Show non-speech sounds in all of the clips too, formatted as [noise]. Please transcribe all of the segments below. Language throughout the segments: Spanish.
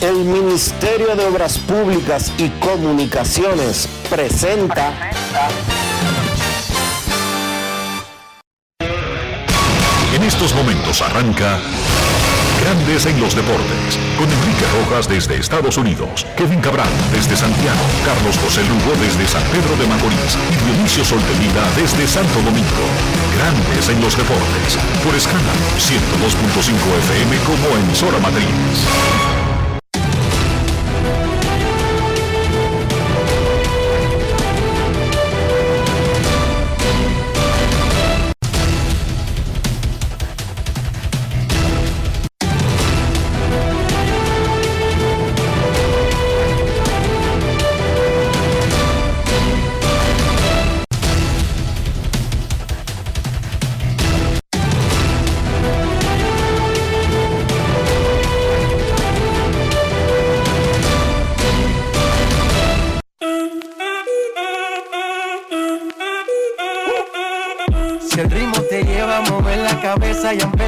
El Ministerio de Obras Públicas y Comunicaciones presenta. En estos momentos arranca Grandes en los Deportes, con Enrique Rojas desde Estados Unidos, Kevin Cabral desde Santiago, Carlos José Lugo desde San Pedro de Macorís y Dionisio Solterida desde Santo Domingo. Grandes en los Deportes, por escala 102.5 FM como emisora matriz.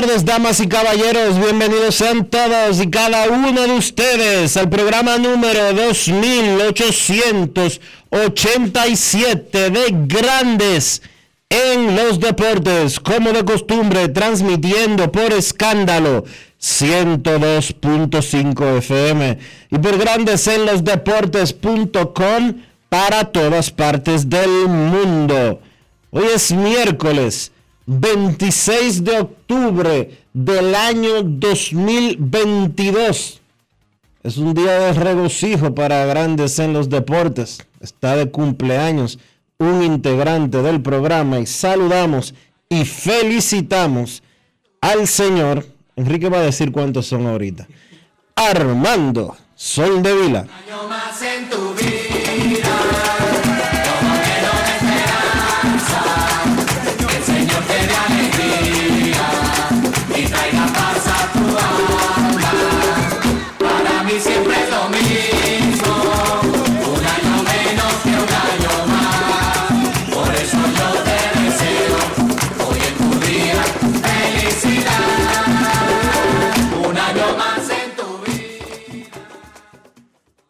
Tardes, damas y caballeros. Bienvenidos sean todos y cada uno de ustedes al programa número 2887 de Grandes en los Deportes, como de costumbre, transmitiendo por escándalo 102.5 FM y por Grandes en los Deportes.com para todas partes del mundo. Hoy es miércoles 26 de octubre del año 2022. Es un día de regocijo para grandes en los deportes. Está de cumpleaños un integrante del programa y saludamos y felicitamos al señor, Enrique va a decir cuántos son ahorita, Armando Sol de Vila.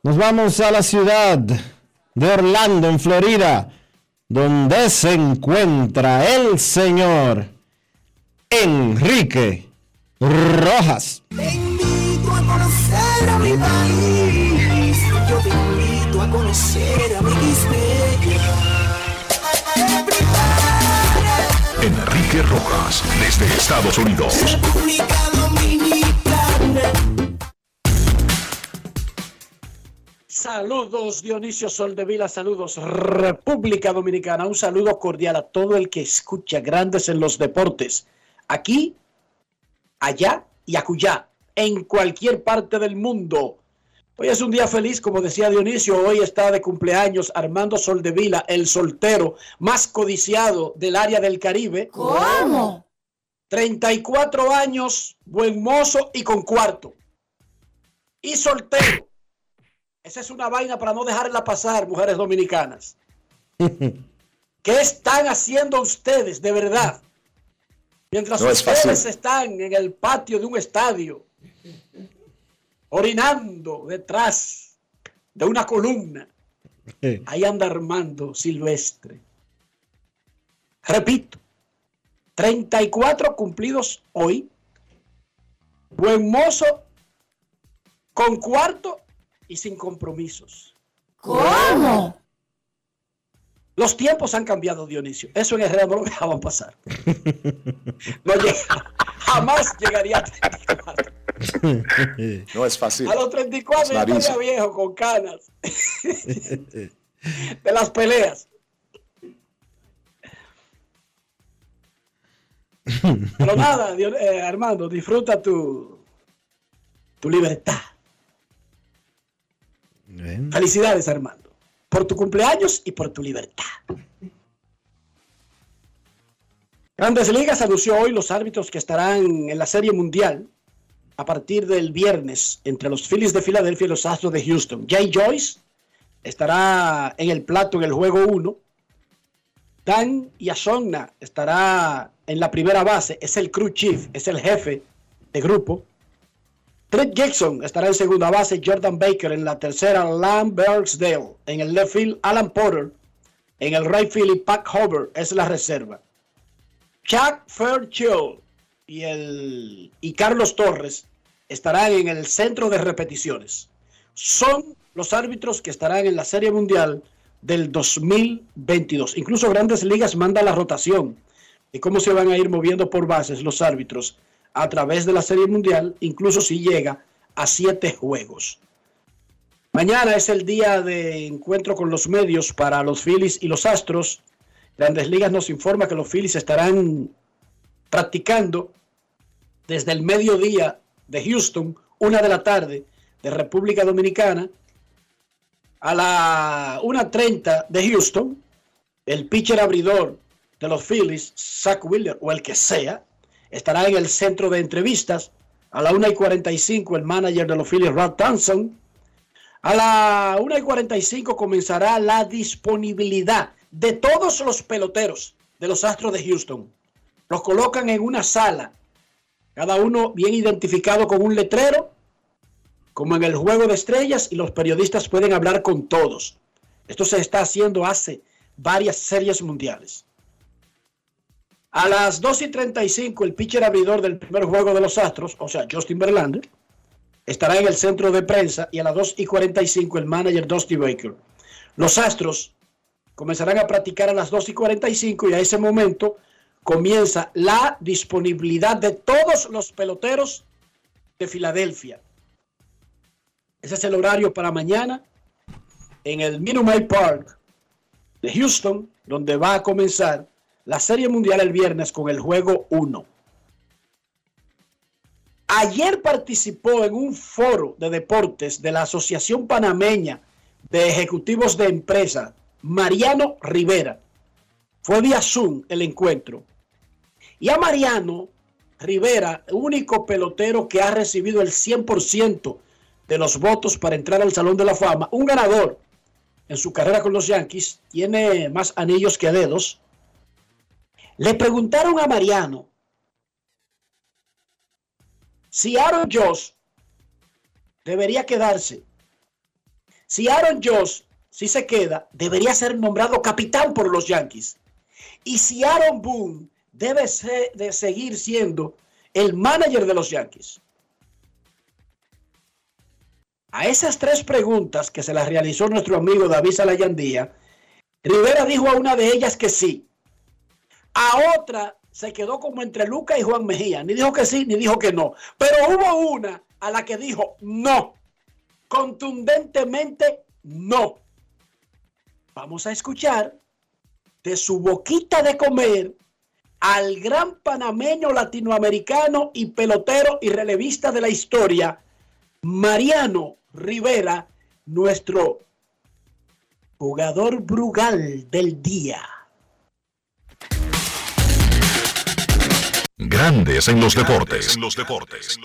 Nos vamos a la ciudad de Orlando, en Florida, donde se encuentra el señor Enrique Rojas. Te invito a conocer a mi país. Yo te invito a conocer a mi Enrique Rojas desde Estados Unidos. República Dominicana. Saludos Dionisio Soldevila, saludos República Dominicana, un saludo cordial a todo el que escucha Grandes en los Deportes, aquí, allá y acullá, en cualquier parte del mundo. Hoy es un día feliz, como decía Dionisio, hoy está de cumpleaños Armando Soldevila, el soltero más codiciado del área del Caribe. ¿Cómo? 34 años, buen mozo y con cuarto. Y soltero. Esa es una vaina para no dejarla pasar, mujeres dominicanas. [laughs] ¿Qué están haciendo ustedes de verdad? Mientras No ustedes están en el patio de un estadio, orinando detrás de una columna, [laughs] ahí anda Armando Silvestre. Repito, 34 cumplidos hoy. Buen mozo, con cuarto y sin compromisos. ¿Cómo? Los tiempos han cambiado, Dionisio. Eso en Herrera no lo dejaban pasar. No llega, jamás llegaría a 34. [laughs] No es fácil. A los 34 ya estaría viejo, con canas. De las peleas. Pero nada, Dion- eh, Armando, disfruta tu, tu libertad. Felicidades, Armando, por tu cumpleaños y por tu libertad. Grandes Ligas anunció hoy los árbitros que estarán en la Serie Mundial a partir del viernes entre los Phillies de Filadelfia y los Astros de Houston. Jay Joyce estará en el plato en el juego 1. Dan Yasonna estará en la primera base, es el crew chief, es el jefe de grupo. Trent Jackson estará en segunda base, Jordan Baker en la tercera, Lam Bergsdale en el left field, Alan Porter en el right field y Pat Hover es la reserva. Chuck Fairchild y, el, y Carlos Torres estarán en el centro de repeticiones. Son los árbitros que estarán en la Serie Mundial del 2022. Incluso Grandes Ligas manda la rotación y cómo se van a ir moviendo por bases los árbitros a través de la Serie Mundial, incluso si llega a siete juegos. Mañana es el día de encuentro con los medios para los Phillies y los Astros. Grandes Ligas nos informa que los Phillies estarán practicando desde el mediodía de Houston, una de la tarde de República Dominicana, a la 1.30 de Houston, el pitcher abridor de los Phillies, Zach Wheeler, o el que sea, estará en el centro de entrevistas. A la 1.45 el manager de los Phillies, Rod Thompson. A la 1.45 comenzará la disponibilidad de todos los peloteros de los Astros de Houston. Los colocan en una sala, cada uno bien identificado con un letrero, como en el juego de estrellas, y los periodistas pueden hablar con todos. Esto se está haciendo hace varias series mundiales. A las 2 y 35, el pitcher abridor del primer juego de los Astros, o sea, Justin Verlander, estará en el centro de prensa y a las 2 y 45 el manager Dusty Baker. Los Astros comenzarán a practicar a las 2 y 45 y a ese momento comienza la disponibilidad de todos los peloteros de Filadelfia. Ese es el horario para mañana en el Minute Maid Park de Houston, donde va a comenzar la Serie Mundial el viernes con el juego 1. Ayer participó en un foro de deportes de la Asociación Panameña de Ejecutivos de Empresa, Mariano Rivera. Fue vía Zoom el encuentro. Y a Mariano Rivera, único pelotero que ha recibido el 100% de los votos para entrar al Salón de la Fama, un ganador en su carrera con los Yankees, tiene más anillos que dedos. Le preguntaron a Mariano si Aaron Josh debería quedarse. Si Aaron Josh, si se queda, debería ser nombrado capitán por los Yankees. Y si Aaron Boone debe de seguir siendo el manager de los Yankees. A esas tres preguntas que se las realizó nuestro amigo David Salayandía, Rivera dijo a una de ellas que sí. A otra se quedó como entre Luca y Juan Mejía. Ni dijo que sí, ni dijo que no. Pero hubo una a la que dijo no. Contundentemente no. Vamos a escuchar de su boquita de comer al gran panameño latinoamericano y pelotero y relevista de la historia, Mariano Rivera, nuestro jugador Brugal del día. Grandes en los deportes. En los deportes.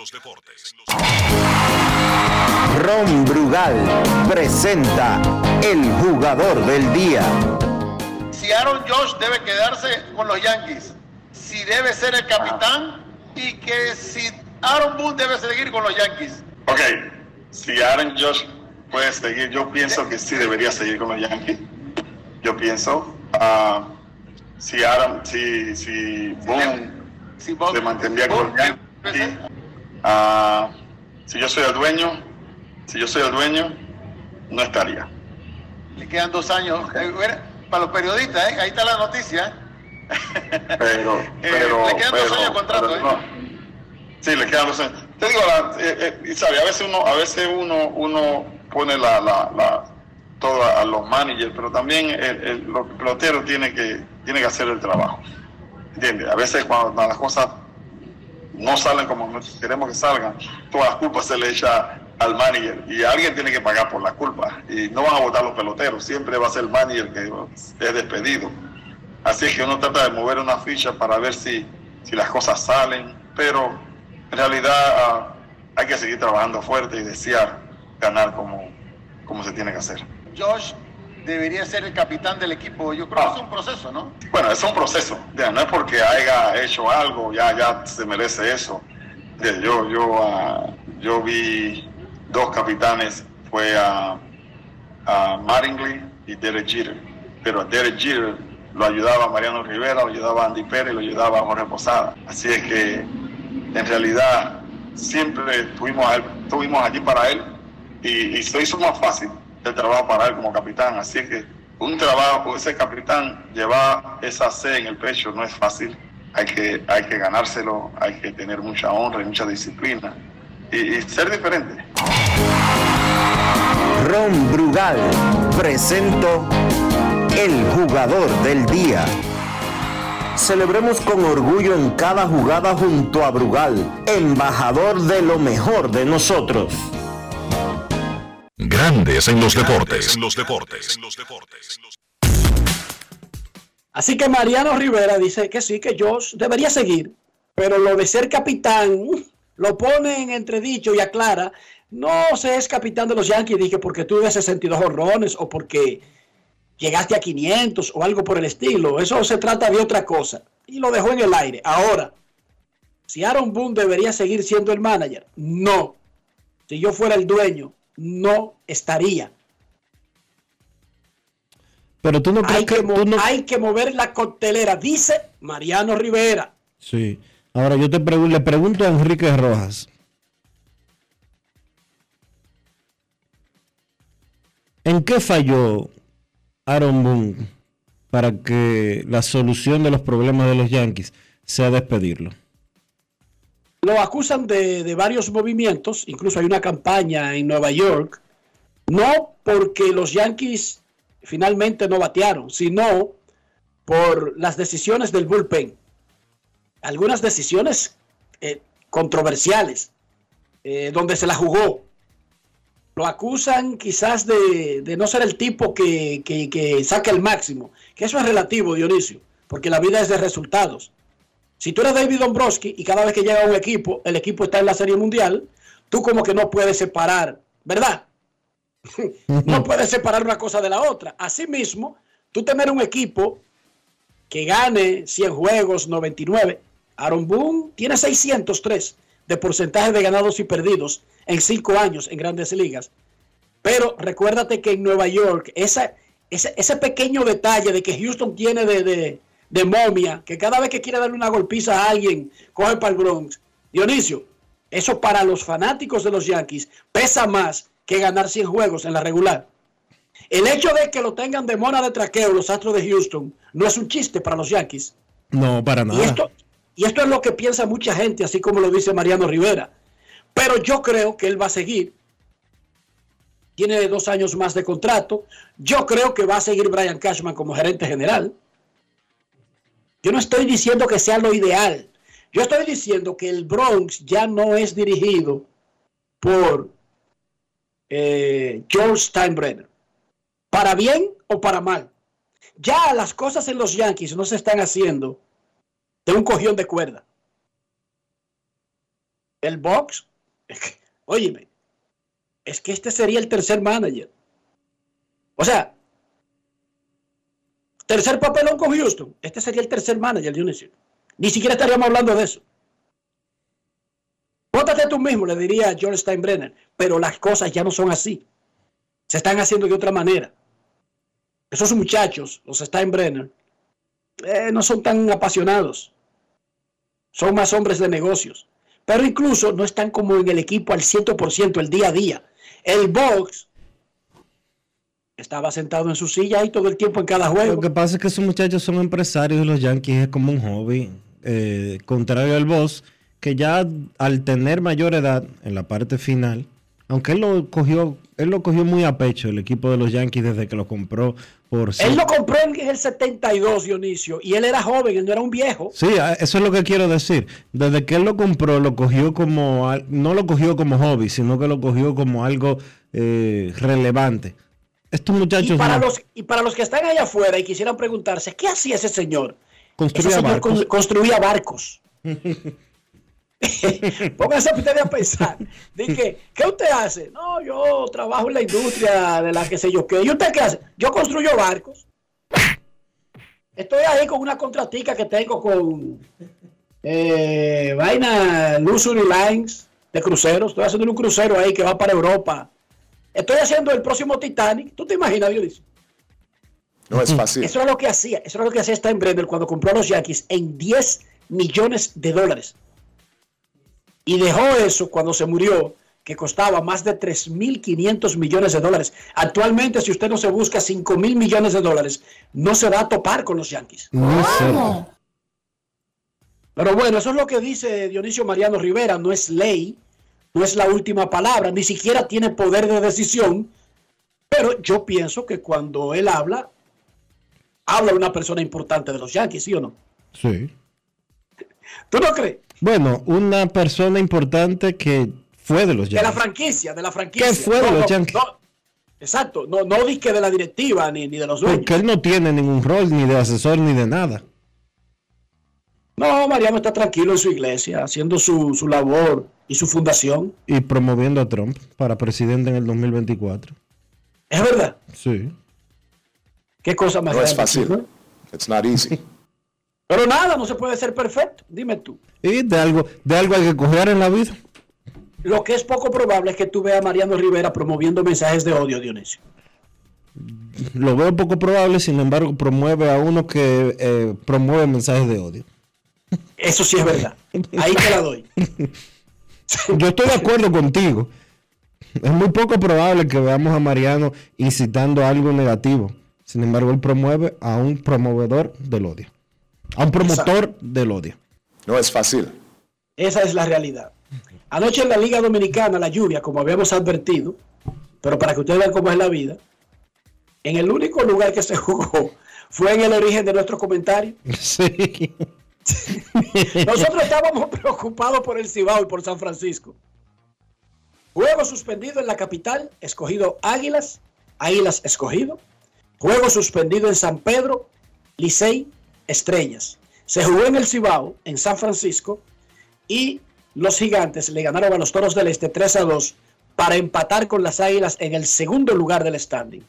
Ron Brugal presenta el jugador del día. si Aaron Josh debe quedarse con los Yankees, si debe ser el capitán y que si Aaron Boone debe seguir con los Yankees. Ok, si Aaron Josh puede seguir, yo pienso que sí debería seguir con los Yankees. Yo pienso. ah, si Aaron, si, si Boone Si se mantendría Boone- Yankees, ah, si yo soy el dueño, si yo soy el dueño, no estaría. Le quedan dos años. Eh, Para los periodistas, ¿eh? ahí está la noticia. ¿eh? [laughs] Pero, pero, le quedan dos pero- años de contrato, ¿eh? no. Sí, le quedan dos años. Te digo, la, eh, eh, sabe, a veces uno, a veces uno, uno pone la, la, la, todo a los managers, pero también el, el, los peloteros tienen que, tiene que hacer el trabajo. ¿Entiendes? A veces cuando las cosas no salen como queremos que salgan, todas las culpas se le echa al manager y alguien tiene que pagar por las culpas. Y no van a votar los peloteros, siempre va a ser el manager que es despedido. Así es que uno trata de mover una ficha para ver si, si las cosas salen, pero en realidad ah, hay que seguir trabajando fuerte y desear ganar como, como se tiene que hacer. Josh debería ser el capitán del equipo. Yo creo que es un proceso, ¿no? Bueno, es un proceso. Ya, no es porque haya hecho algo, ya, ya se merece eso. Ya, Yo, yo, ah, yo vi dos capitanes, fue a, a Mattingly y Derek Jeter. Pero a Derek Jeter lo ayudaba Mariano Rivera, lo ayudaba Andy Pérez, lo ayudaba Jorge Posada. Así es que en realidad siempre estuvimos, a él- estuvimos allí para él y, y se hizo más fácil el trabajo para él como capitán. Así que un trabajo, ese capitán, llevar esa C en el pecho no es fácil. Hay que, hay que ganárselo, hay que tener mucha honra y mucha disciplina y, y ser diferente. Ron Brugal presento el jugador del día. Celebremos con orgullo en cada jugada junto a Brugal, embajador de lo mejor de nosotros. Grandes en los deportes. En los deportes. Así que Mariano Rivera dice que sí, que Josh debería seguir, pero lo de ser capitán [laughs] lo pone en entredicho y aclara, no se es capitán de los Yankees, dije, porque tuve 62 horrones o porque llegaste a 500 o algo por el estilo. Eso se trata de otra cosa. Y lo dejó en el aire. Ahora, si Aaron Boone debería seguir siendo el manager, no. Si yo fuera el dueño, no estaría. Pero tú no crees Hay que, que, mo- tú no- hay que mover la coctelera, dice Mariano Rivera. Sí. Ahora yo te le pregunto a Enrique Rojas. ¿En qué falló Aaron Boone para que la solución de los problemas de los Yankees sea despedirlo? Lo acusan de, de varios movimientos, incluso hay una campaña en Nueva York, no porque los Yankees finalmente no batearon, sino por las decisiones del bullpen. Algunas decisiones eh, controversiales, eh, donde se la jugó. Lo acusan quizás de, de no ser el tipo que, que, que el máximo, que eso es relativo, Dionisio, porque la vida es de resultados. Si tú eres David Dombrowski y cada vez que llega un equipo, el equipo está en la Serie Mundial, tú como que no puedes separar, ¿verdad? [laughs] no puedes separar una cosa de la otra. Asimismo, tú tener un equipo que gane 100 juegos, 99. Aaron Boone tiene 603 de porcentaje de ganados y perdidos en 5 años en grandes ligas. Pero recuérdate que en Nueva York, esa, ese, ese pequeño detalle de que Houston tiene de, de- de momia, que cada vez que quiere darle una golpiza a alguien, coge para el Bronx. Dionisio, eso para los fanáticos de los Yankees pesa más que ganar 100 juegos en la regular. El hecho de que lo tengan de mona de traqueo los Astros de Houston no es un chiste para los Yankees. No, para Y nada. esto, y esto es lo que piensa mucha gente, así como lo dice Mariano Rivera. Pero yo creo que él va a seguir. Tiene dos años más de contrato. Yo creo que va a seguir Brian Cashman como gerente general. Yo no estoy diciendo que sea lo ideal. Yo estoy diciendo que el Bronx ya no es dirigido por eh, George Steinbrenner. Para bien o para mal. Ya las cosas en los Yankees no se están haciendo de un cogión de cuerda. El box, es óyeme, es que este sería el tercer manager. O sea, tercer papelón con Houston, este sería el tercer manager, Dionisio. Ni siquiera estaríamos hablando de eso. Pótate tú mismo, le diría a George Steinbrenner, pero las cosas ya no son así. Se están haciendo de otra manera. Esos muchachos, los Steinbrenner, eh, no son tan apasionados. Son más hombres de negocios. Pero incluso no están como en el equipo al 100% el día a día. El box estaba sentado en su silla y todo el tiempo en cada Lo juego. que pasa es que esos muchachos son empresarios y los Yankees es como un hobby. eh, contrario al boss, que ya al tener mayor edad en la parte final, aunque él lo cogió, él lo cogió muy a pecho el equipo de los Yankees desde que lo compró por Él lo compró en el 72, Dionisio, y él era joven, él no era un viejo. Sí, eso es lo que quiero decir. Desde que él lo compró, lo cogió como, no lo cogió como hobby, sino que lo cogió como algo eh, relevante. Estos Y muchachos para, no. los, y para los que están allá afuera y quisieran preguntarse, ¿qué hacía ese señor? Construía ese señor barcos. con- construía barcos. [laughs] Pónganse ustedes a pensar. Dije, ¿qué usted hace? No, yo trabajo en la industria de la que sé yo qué. ¿Y usted qué hace? Yo construyo barcos. Estoy ahí con una contratica que tengo con eh, vaina Luxury Lines de cruceros. Estoy haciendo un crucero ahí que va para Europa. Estoy haciendo el próximo Titanic. ¿Tú te imaginas, Dionisio? No es fácil. Eso era lo que hacía. Eso era lo que hacía Steinbrenner cuando compró a los Yankees en 10 millones de dólares. Y dejó eso cuando se murió, que costaba más de 3.500 millones de dólares. Actualmente, si usted no se busca 5 mil millones de dólares, no se va a topar con los Yankees. Cerca. Pero bueno, eso es lo que dice Dionisio Mariano Rivera. No es ley, no es la última palabra, ni siquiera tiene poder de decisión. Pero yo pienso que cuando él habla, habla una persona importante de los Yankees, ¿sí o no? Sí. ¿Tú no crees? Bueno, una persona importante que fue de los De la Yankees. franquicia, de la franquicia. ¿Qué fue de los no, Yankees? no. exacto, no, no di que de la directiva ni, ni de los dueños. Porque él no tiene ningún rol ni de asesor ni de nada. No, Mariano está tranquilo en su iglesia, haciendo su, su labor y su fundación. Y promoviendo a Trump para presidente en el 2024. Es verdad. Sí. Qué cosa más No es fácil. ¿no? It's not easy. [laughs] Pero nada, no se puede ser perfecto. Dime tú. Y de algo, de algo hay que coger en la vida. Lo que es poco probable es que tú veas a Mariano Rivera promoviendo mensajes de odio, Dionisio. Lo veo poco probable, sin embargo, promueve a uno que eh, promueve mensajes de odio. Eso sí es verdad. Ahí te la doy. Yo estoy de acuerdo contigo. Es muy poco probable que veamos a Mariano incitando algo negativo. Sin embargo, él promueve a un promovedor del odio. A un promotor del odio. No es fácil. Esa es la realidad. Anoche en la Liga Dominicana, la lluvia, como habíamos advertido, pero para que ustedes vean cómo es la vida, en el único lugar que se jugó fue en el origen de nuestro comentario. [laughs] Sí. [laughs] Nosotros estábamos preocupados por el Cibao y por San Francisco. Juego suspendido en la capital, escogido Águilas, Águilas escogido. Juego suspendido en San Pedro, Licey, Estrellas. Se jugó en el Cibao, en San Francisco, y los gigantes le ganaron a los Toros del Este 3 a 2 para empatar con las Águilas en el segundo lugar del standing.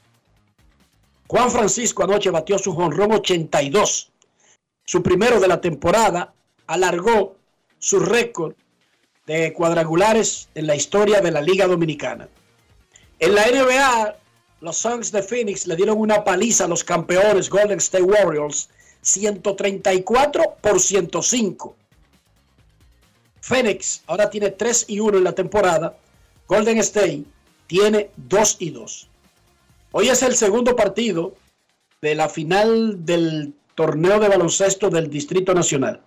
Juan Francisco anoche batió su jonrón 82 su primero de la temporada, alargó su récord de cuadrangulares en la historia de la Liga Dominicana. En la NBA, los Suns de Phoenix le dieron una paliza a los campeones Golden State Warriors, 134 por 105. Phoenix ahora tiene 3 y 1 en la temporada, Golden State tiene 2 y 2. Hoy es el segundo partido de la final del torneo de baloncesto del Distrito Nacional.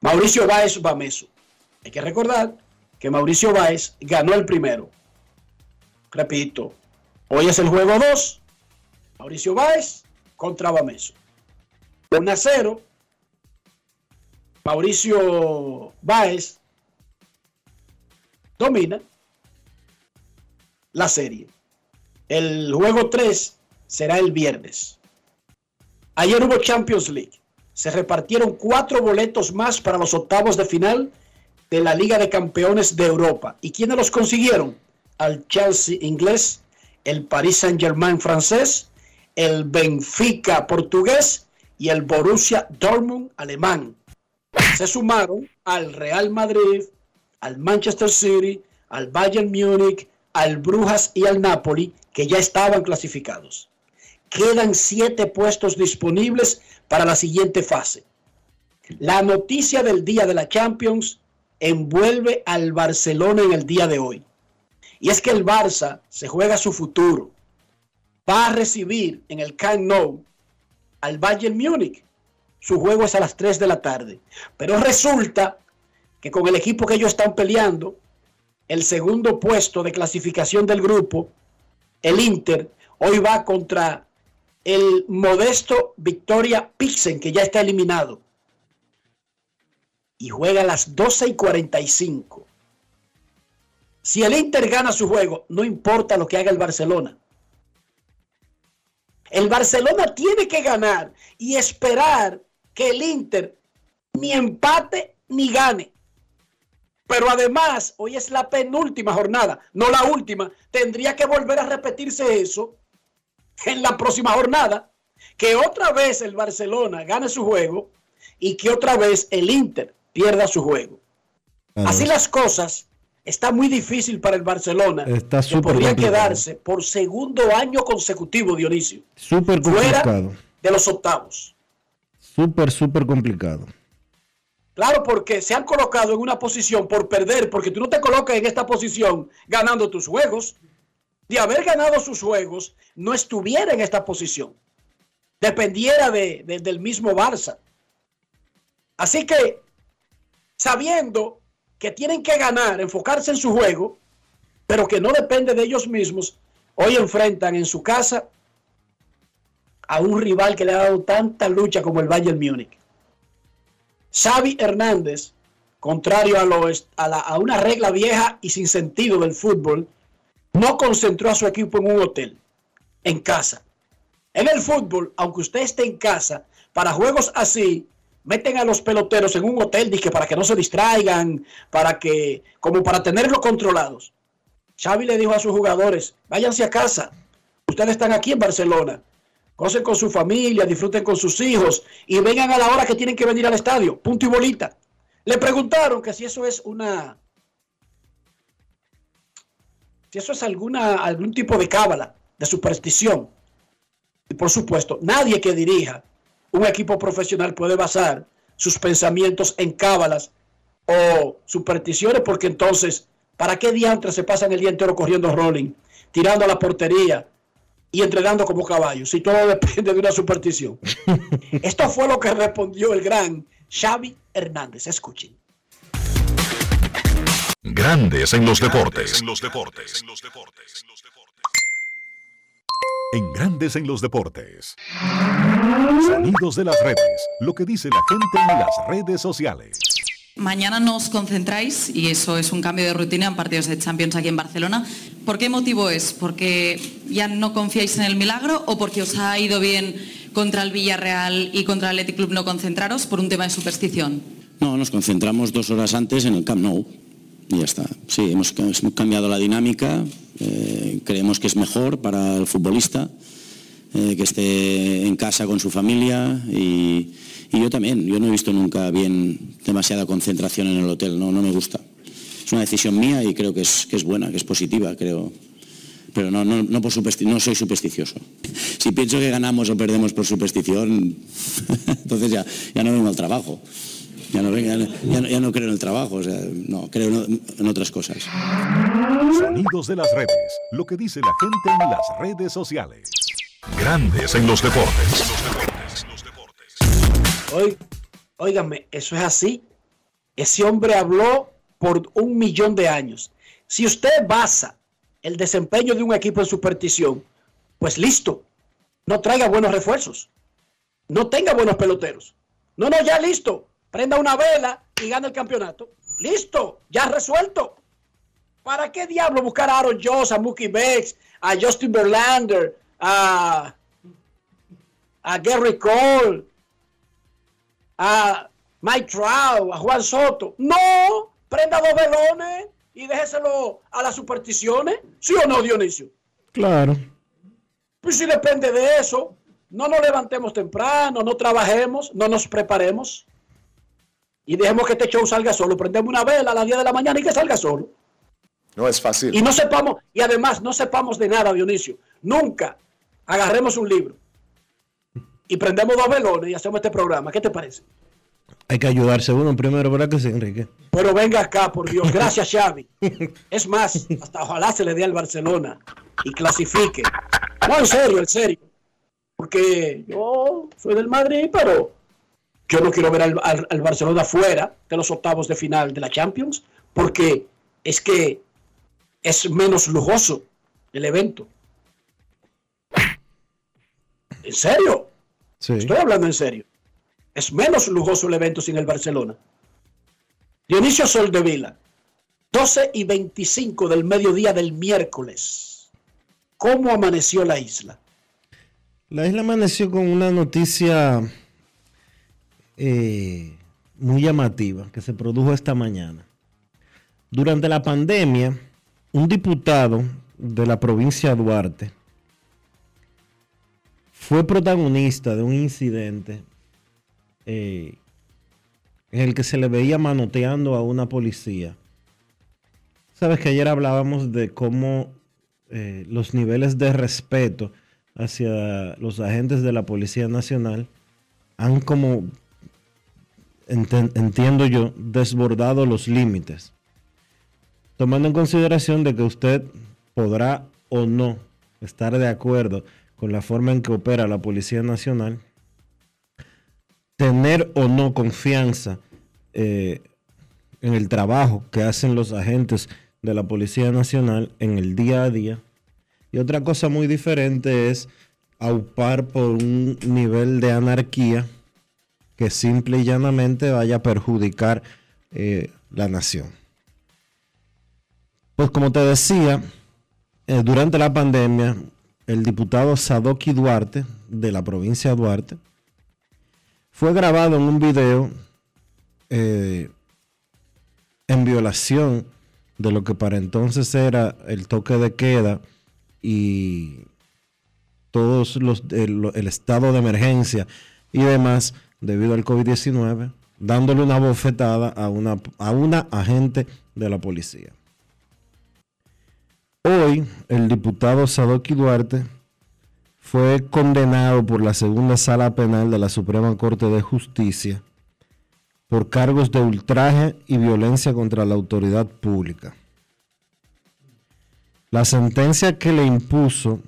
Mauricio Báez Bameso. Hay que recordar que Mauricio Báez ganó el primero. Repito, hoy es el juego 2. Mauricio Báez contra Bameso. 1 a 0. Mauricio Báez domina la serie. El juego 3 será el viernes. Ayer hubo Champions League. Se repartieron cuatro boletos más para los octavos de final de la Liga de Campeones de Europa. ¿Y quiénes los consiguieron? Al Chelsea inglés, el Paris Saint-Germain francés, el Benfica portugués y el Borussia Dortmund alemán. Se sumaron al Real Madrid, al Manchester City, al Bayern Múnich, al Brujas y al Napoli, que ya estaban clasificados. Quedan siete puestos disponibles para la siguiente fase. La noticia del día de la Champions envuelve al Barcelona en el día de hoy. Y es que el Barça se juega su futuro. Va a recibir en el Camp Nou al Bayern Múnich. Su juego es a las 3 de la tarde. Pero resulta que con el equipo que ellos están peleando, el segundo puesto de clasificación del grupo, el Inter, hoy va contra el modesto Victoria Pixen, que ya está eliminado. Y juega a las 12 y 45. Si el Inter gana su juego, no importa lo que haga el Barcelona. El Barcelona tiene que ganar y esperar que el Inter ni empate ni gane. Pero además, hoy es la penúltima jornada, no la última. Tendría que volver a repetirse eso en la próxima jornada. Que otra vez el Barcelona gane su juego y que otra vez el Inter pierda su juego. Así las cosas, está muy difícil para el Barcelona. Está que podría complicado. quedarse por segundo año consecutivo, Dionisio, Súper fuera complicado. de los octavos. Súper, súper complicado. Claro, porque se han colocado en una posición por perder, porque tú no te colocas en esta posición ganando tus juegos. De haber ganado sus juegos, no estuviera en esta posición. Dependiera de- de- del mismo Barça. Así que, sabiendo que tienen que ganar, enfocarse en su juego, pero que no depende de ellos mismos, hoy enfrentan en su casa a un rival que le ha dado tanta lucha como el Bayern Múnich. Xavi Hernández, contrario a, lo a la- a una regla vieja y sin sentido del fútbol, no concentró a su equipo en un hotel, en casa. En el fútbol, aunque usted esté en casa, para juegos así, meten a los peloteros en un hotel dizque, para que no se distraigan, para que, como para tenerlos controlados. Xavi le dijo a sus jugadores, váyanse a casa, ustedes están aquí en Barcelona, gocen con su familia, disfruten con sus hijos y vengan a la hora que tienen que venir al estadio, punto y bolita. Le preguntaron que si eso es una, si eso es alguna, algún tipo de cábala, de superstición. Y por supuesto, nadie que dirija un equipo profesional puede basar sus pensamientos en cábalas o supersticiones, porque entonces, ¿para qué diantres se pasan el día entero corriendo rolling, tirando a la portería y entrenando como caballos? Si todo [laughs] depende de una superstición. [laughs] Esto fue lo que respondió el gran Xavi Hernández. Escuchen. Grandes en los deportes. En los deportes. En Grandes en los deportes. Sonidos de las redes. Lo que dice la gente en las redes sociales. Mañana nos concentráis, y eso es un cambio de rutina en partidos de Champions aquí en Barcelona. ¿Por qué motivo es? ¿Porque ya no confiáis en el milagro o porque os ha ido bien contra el Villarreal y contra el Athletic Club no concentraros por un tema de superstición? No, nos concentramos dos horas antes en el Camp Nou y ya está. Sí, hemos, cambiado la dinámica, eh, creemos que es mejor para el futbolista eh, que esté en casa con su familia y, yo también. Yo no he visto nunca bien demasiada concentración en el hotel, no, no me gusta. Es una decisión mía y creo que es, que es buena, que es positiva, creo. Pero no, no, no, por no soy supersticioso. [laughs] Si pienso que ganamos o perdemos por superstición, [laughs] entonces ya, ya no vengo al trabajo. Ya no, ya, no- ya no- ya no creo en el trabajo, o sea, no, creo en, en otras cosas. Sonidos de las redes. Lo que dice la gente en las redes sociales. Grandes en los deportes. Oí- Óigame, eso es así. Ese hombre habló por un millón de años. Si usted basa el desempeño de un equipo en superstición, pues listo. No traiga buenos refuerzos. No tenga buenos peloteros. No, no, ya listo. Prenda una vela y gana el campeonato. Listo, ya resuelto. ¿Para qué diablo buscar a Aaron Jones, a Mookie Betts, a Justin Verlander, a, a Gary Cole, a Mike Trout, a Juan Soto. No, prenda dos velones y déjeselo a las supersticiones. ¿Sí o no, Dionisio? Claro. Pues si depende de eso, no nos levantemos temprano, no trabajemos, no nos preparemos y dejemos que este show salga solo. Prendemos una vela a las 10 de la mañana y que salga solo. No es fácil. Y no sepamos, y además no sepamos de nada, Dionisio. Nunca agarremos un libro y prendemos dos velones y hacemos este programa. ¿Qué te parece? Hay que ayudarse uno primero, ¿verdad que sí, Enrique? Pero venga acá, por Dios. [laughs] Gracias, Xavi. Es más, hasta ojalá se le dé al Barcelona y clasifique. No, en serio, en serio. Porque yo soy del Madrid, pero yo no quiero ver al, al- al Barcelona fuera de los octavos de final de la Champions, porque es que es menos lujoso el evento. ¿En serio? Sí. Estoy hablando en serio. Es menos lujoso el evento sin el Barcelona. Dionisio Soldevila, 12 y 25 del mediodía del miércoles. ¿Cómo amaneció la isla? La isla amaneció con una noticia eh, muy llamativa que se produjo esta mañana. Durante la pandemia, un diputado de la provincia de Duarte fue protagonista de un incidente eh, en el que se le veía manoteando a una policía. Sabes que ayer hablábamos de cómo eh, los niveles de respeto hacia los agentes de la Policía Nacional han como, entiendo yo, desbordado los límites. Tomando en consideración de que usted podrá o no estar de acuerdo con la forma en que opera la Policía Nacional, tener o no confianza eh, en el trabajo que hacen los agentes de la Policía Nacional en el día a día. Y otra cosa muy diferente es aupar por un nivel de anarquía que simple y llanamente vaya a perjudicar eh, la nación. Pues como te decía, eh, durante la pandemia, el diputado Sadoki Duarte, de la provincia de Duarte, fue grabado en un video eh, en violación de lo que para entonces era el toque de queda y todos los el, el estado de emergencia y demás debido al COVID-19, dándole una bofetada a una, a una agente de la policía. Hoy, el diputado Sadoki Duarte fue condenado por la segunda sala penal de la Suprema Corte de Justicia por cargos de ultraje y violencia contra la autoridad pública. La sentencia que le impuso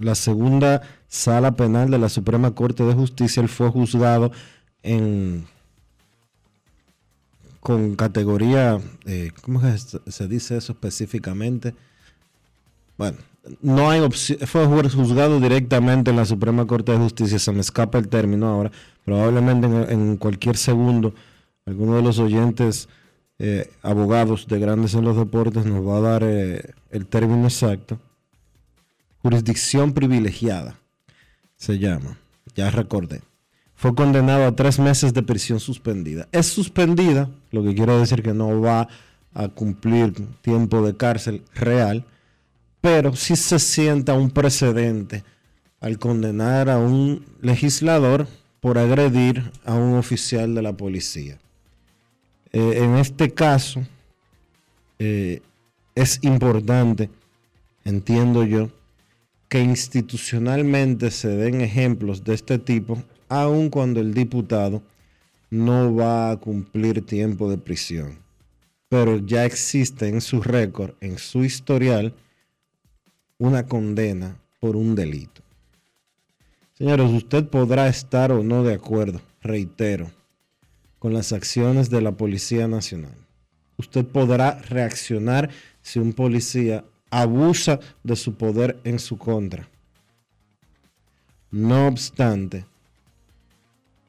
la segunda sala penal de la Suprema Corte de Justicia, él fue juzgado en con categoría, eh, ¿cómo se dice eso específicamente? Bueno, no hay fue juzgado directamente en la Suprema Corte de Justicia, se me escapa el término ahora, probablemente en, en cualquier segundo, alguno de los oyentes eh, abogados de grandes en los deportes nos va a dar eh, el término exacto. Jurisdicción privilegiada se llama, ya recordé. Fue condenado a tres meses de prisión suspendida. Es suspendida, lo que quiere decir que no va a cumplir tiempo de cárcel real, pero sí se sienta un precedente al condenar a un legislador por agredir a un oficial de la policía. Eh, en este caso, eh, es importante, entiendo yo, que institucionalmente se den ejemplos de este tipo, aun cuando el diputado no va a cumplir tiempo de prisión. Pero ya existe en su récord, en su historial, una condena por un delito. Señores, usted podrá estar o no de acuerdo, reitero, con las acciones de la Policía Nacional. Usted podrá reaccionar si un policía abusa de su poder en su contra. No obstante,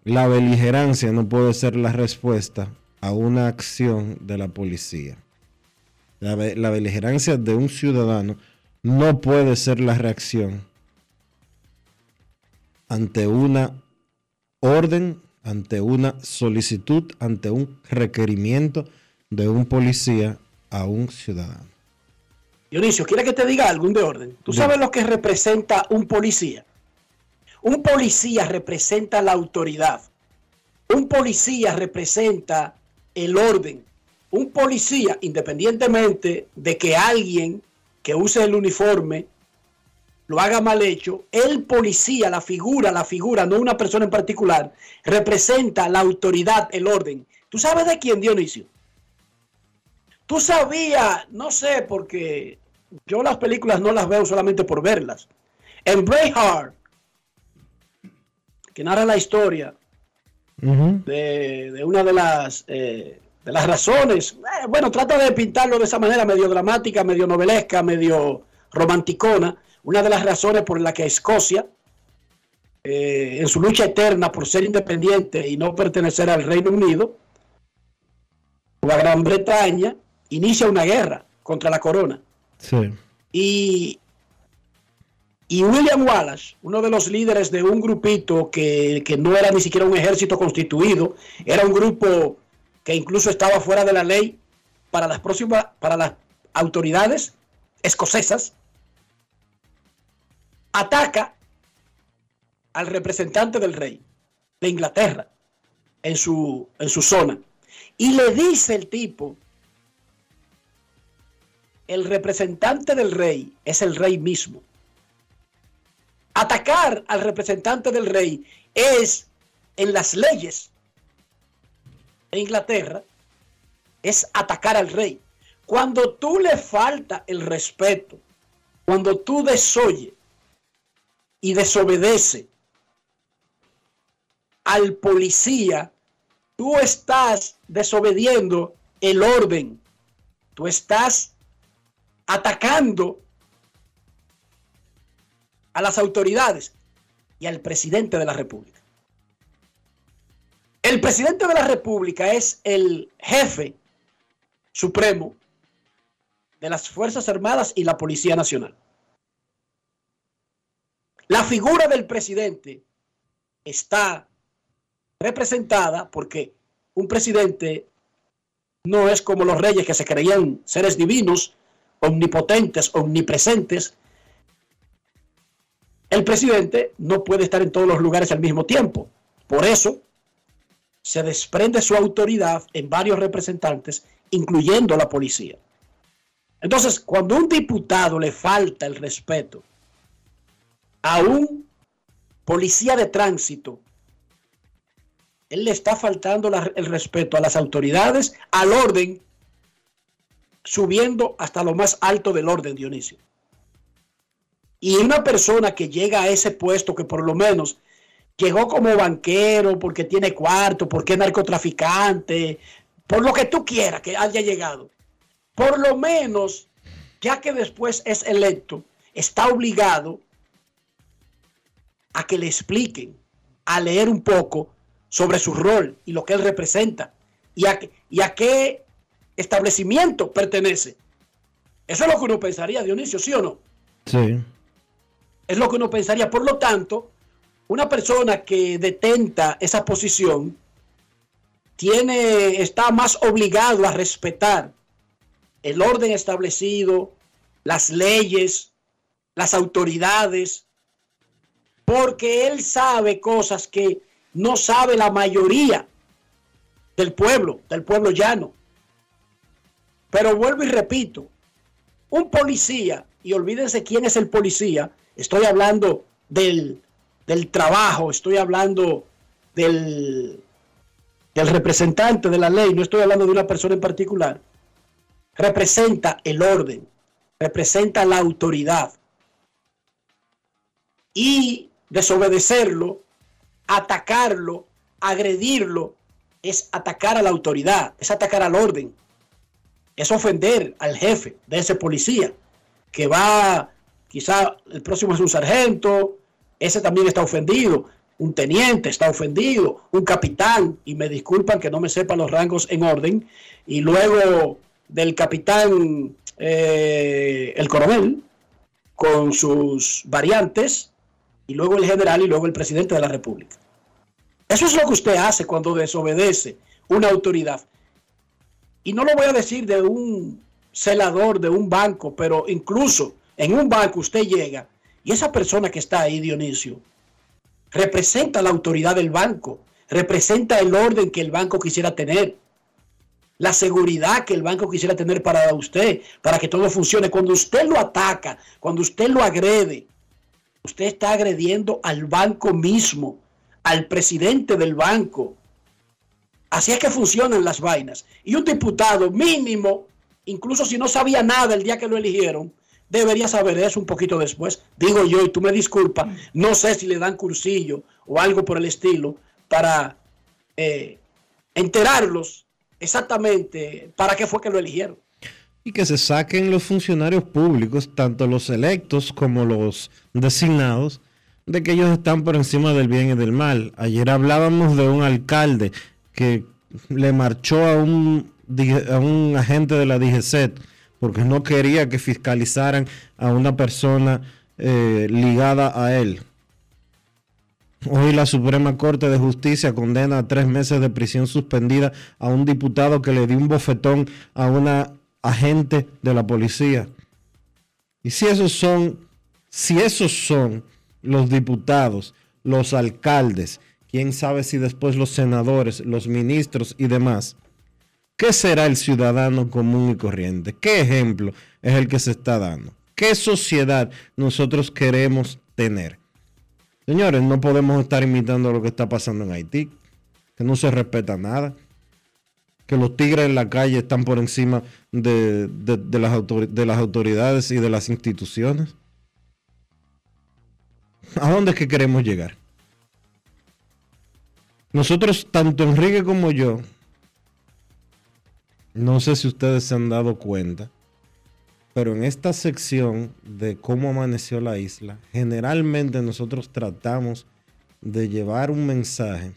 la beligerancia no puede ser la respuesta a una acción de la policía. La, be- la beligerancia de un ciudadano no puede ser la reacción ante una orden, ante una solicitud, ante un requerimiento de un policía a un ciudadano. Dionisio, ¿quiere que te diga algún de orden? ¿Tú sabes lo que representa un policía? Un policía representa la autoridad. Un policía representa el orden. Un policía, independientemente de que alguien que use el uniforme lo haga mal hecho, el policía, la figura, la figura, no una persona en particular, representa la autoridad, el orden. ¿Tú sabes de quién, Dionisio? Tú sabías, no sé, porque yo las películas no las veo solamente por verlas. En Braveheart, que narra la historia de, de una de las, eh, de las razones, eh, bueno, trata de pintarlo de esa manera medio dramática, medio novelesca, medio romanticona, una de las razones por la que Escocia, eh, en su lucha eterna por ser independiente y no pertenecer al Reino Unido, o a Gran Bretaña, inicia una guerra contra la corona. Sí. Y, Y William Wallace, uno de los líderes de un grupito que, que no era ni siquiera un ejército constituido, era un grupo que incluso estaba fuera de la ley para las próximas, para las autoridades escocesas, ataca al representante del rey de Inglaterra en su, en su zona. Y le dice el tipo, el representante del rey es el rey mismo. Atacar al representante del rey es en las leyes de Inglaterra, es atacar al rey. Cuando tú le falta el respeto, cuando tú desoye y desobedece al policía, tú estás desobediendo el orden, tú estás atacando a las autoridades y al presidente de la República. El presidente de la República es el jefe supremo de las Fuerzas Armadas y la Policía Nacional. La figura del presidente está representada porque un presidente no es como los reyes que se creían seres divinos, omnipotentes, omnipresentes. El presidente no puede estar en todos los lugares al mismo tiempo. Por eso se desprende su autoridad en varios representantes, incluyendo la policía. Entonces, cuando un diputado le falta el respeto a un policía de tránsito, él le está faltando el respeto a las autoridades, al orden, subiendo hasta lo más alto del orden, Dionisio. Y una persona que llega a ese puesto, que por lo menos llegó como banquero, porque tiene cuarto, porque es narcotraficante, por lo que tú quieras que haya llegado, por lo menos, ya que después es electo, está obligado a que le expliquen, a leer un poco sobre su rol y lo que él representa y a, y a qué establecimiento pertenece. Eso es lo que uno pensaría, Dionisio, ¿sí o no? Sí. Es lo que uno pensaría. Por lo tanto, una persona que detenta esa posición tiene, está más obligado a respetar el orden establecido, las leyes, las autoridades, porque él sabe cosas que no sabe la mayoría del pueblo, del pueblo llano. Pero vuelvo y repito, un policía, y olvídense quién es el policía, estoy hablando del, del trabajo, estoy hablando del, del representante de la ley, no estoy hablando de una persona en particular, representa el orden, representa la autoridad. Y desobedecerlo, atacarlo, agredirlo, es atacar a la autoridad, es atacar al orden, es ofender al jefe de ese policía, que va, quizá el próximo es un sargento, ese también está ofendido, un teniente está ofendido, un capitán, y me disculpan que no me sepan los rangos en orden, y luego del capitán, eh, el coronel, con sus variantes, y luego el general y luego el presidente de la República. Eso es lo que usted hace cuando desobedece una autoridad. Y no lo voy a decir de un celador de un banco, pero incluso en un banco usted llega y esa persona que está ahí, Dionisio, representa la autoridad del banco, representa el orden que el banco quisiera tener, la seguridad que el banco quisiera tener para usted, para que todo funcione. Cuando usted lo ataca, cuando usted lo agrede, usted está agrediendo al banco mismo, al presidente del banco. Así es que funcionan las vainas. Y un diputado mínimo, incluso si no sabía nada el día que lo eligieron, debería saber eso un poquito después. Digo yo, y tú me disculpas, no sé si le dan cursillo o algo por el estilo para eh, enterarlos exactamente para qué fue que lo eligieron. Y que se saquen los funcionarios públicos, tanto los electos como los designados, de que ellos están por encima del bien y del mal. Ayer hablábamos de un alcalde que le marchó a un, a un agente de la DGCET porque no quería que fiscalizaran a una persona eh, ligada a él. Hoy la Suprema Corte de Justicia condena a tres meses de prisión suspendida a un diputado que le dio un bofetón a una agente de la policía. Y si esos son, si esos son los diputados, los alcaldes, quién sabe si después los senadores, los ministros y demás, ¿qué será el ciudadano común y corriente? ¿Qué ejemplo es el que se está dando? ¿Qué sociedad nosotros queremos tener? Señores, no podemos estar imitando lo que está pasando en Haití, que no se respeta nada, que los tigres en la calle están por encima de, las, las autoridades y de las instituciones. ¿A dónde es que queremos llegar? Nosotros, tanto Enrique como yo, no sé si ustedes se han dado cuenta, pero en esta sección de cómo amaneció la isla, generalmente nosotros tratamos de llevar un mensaje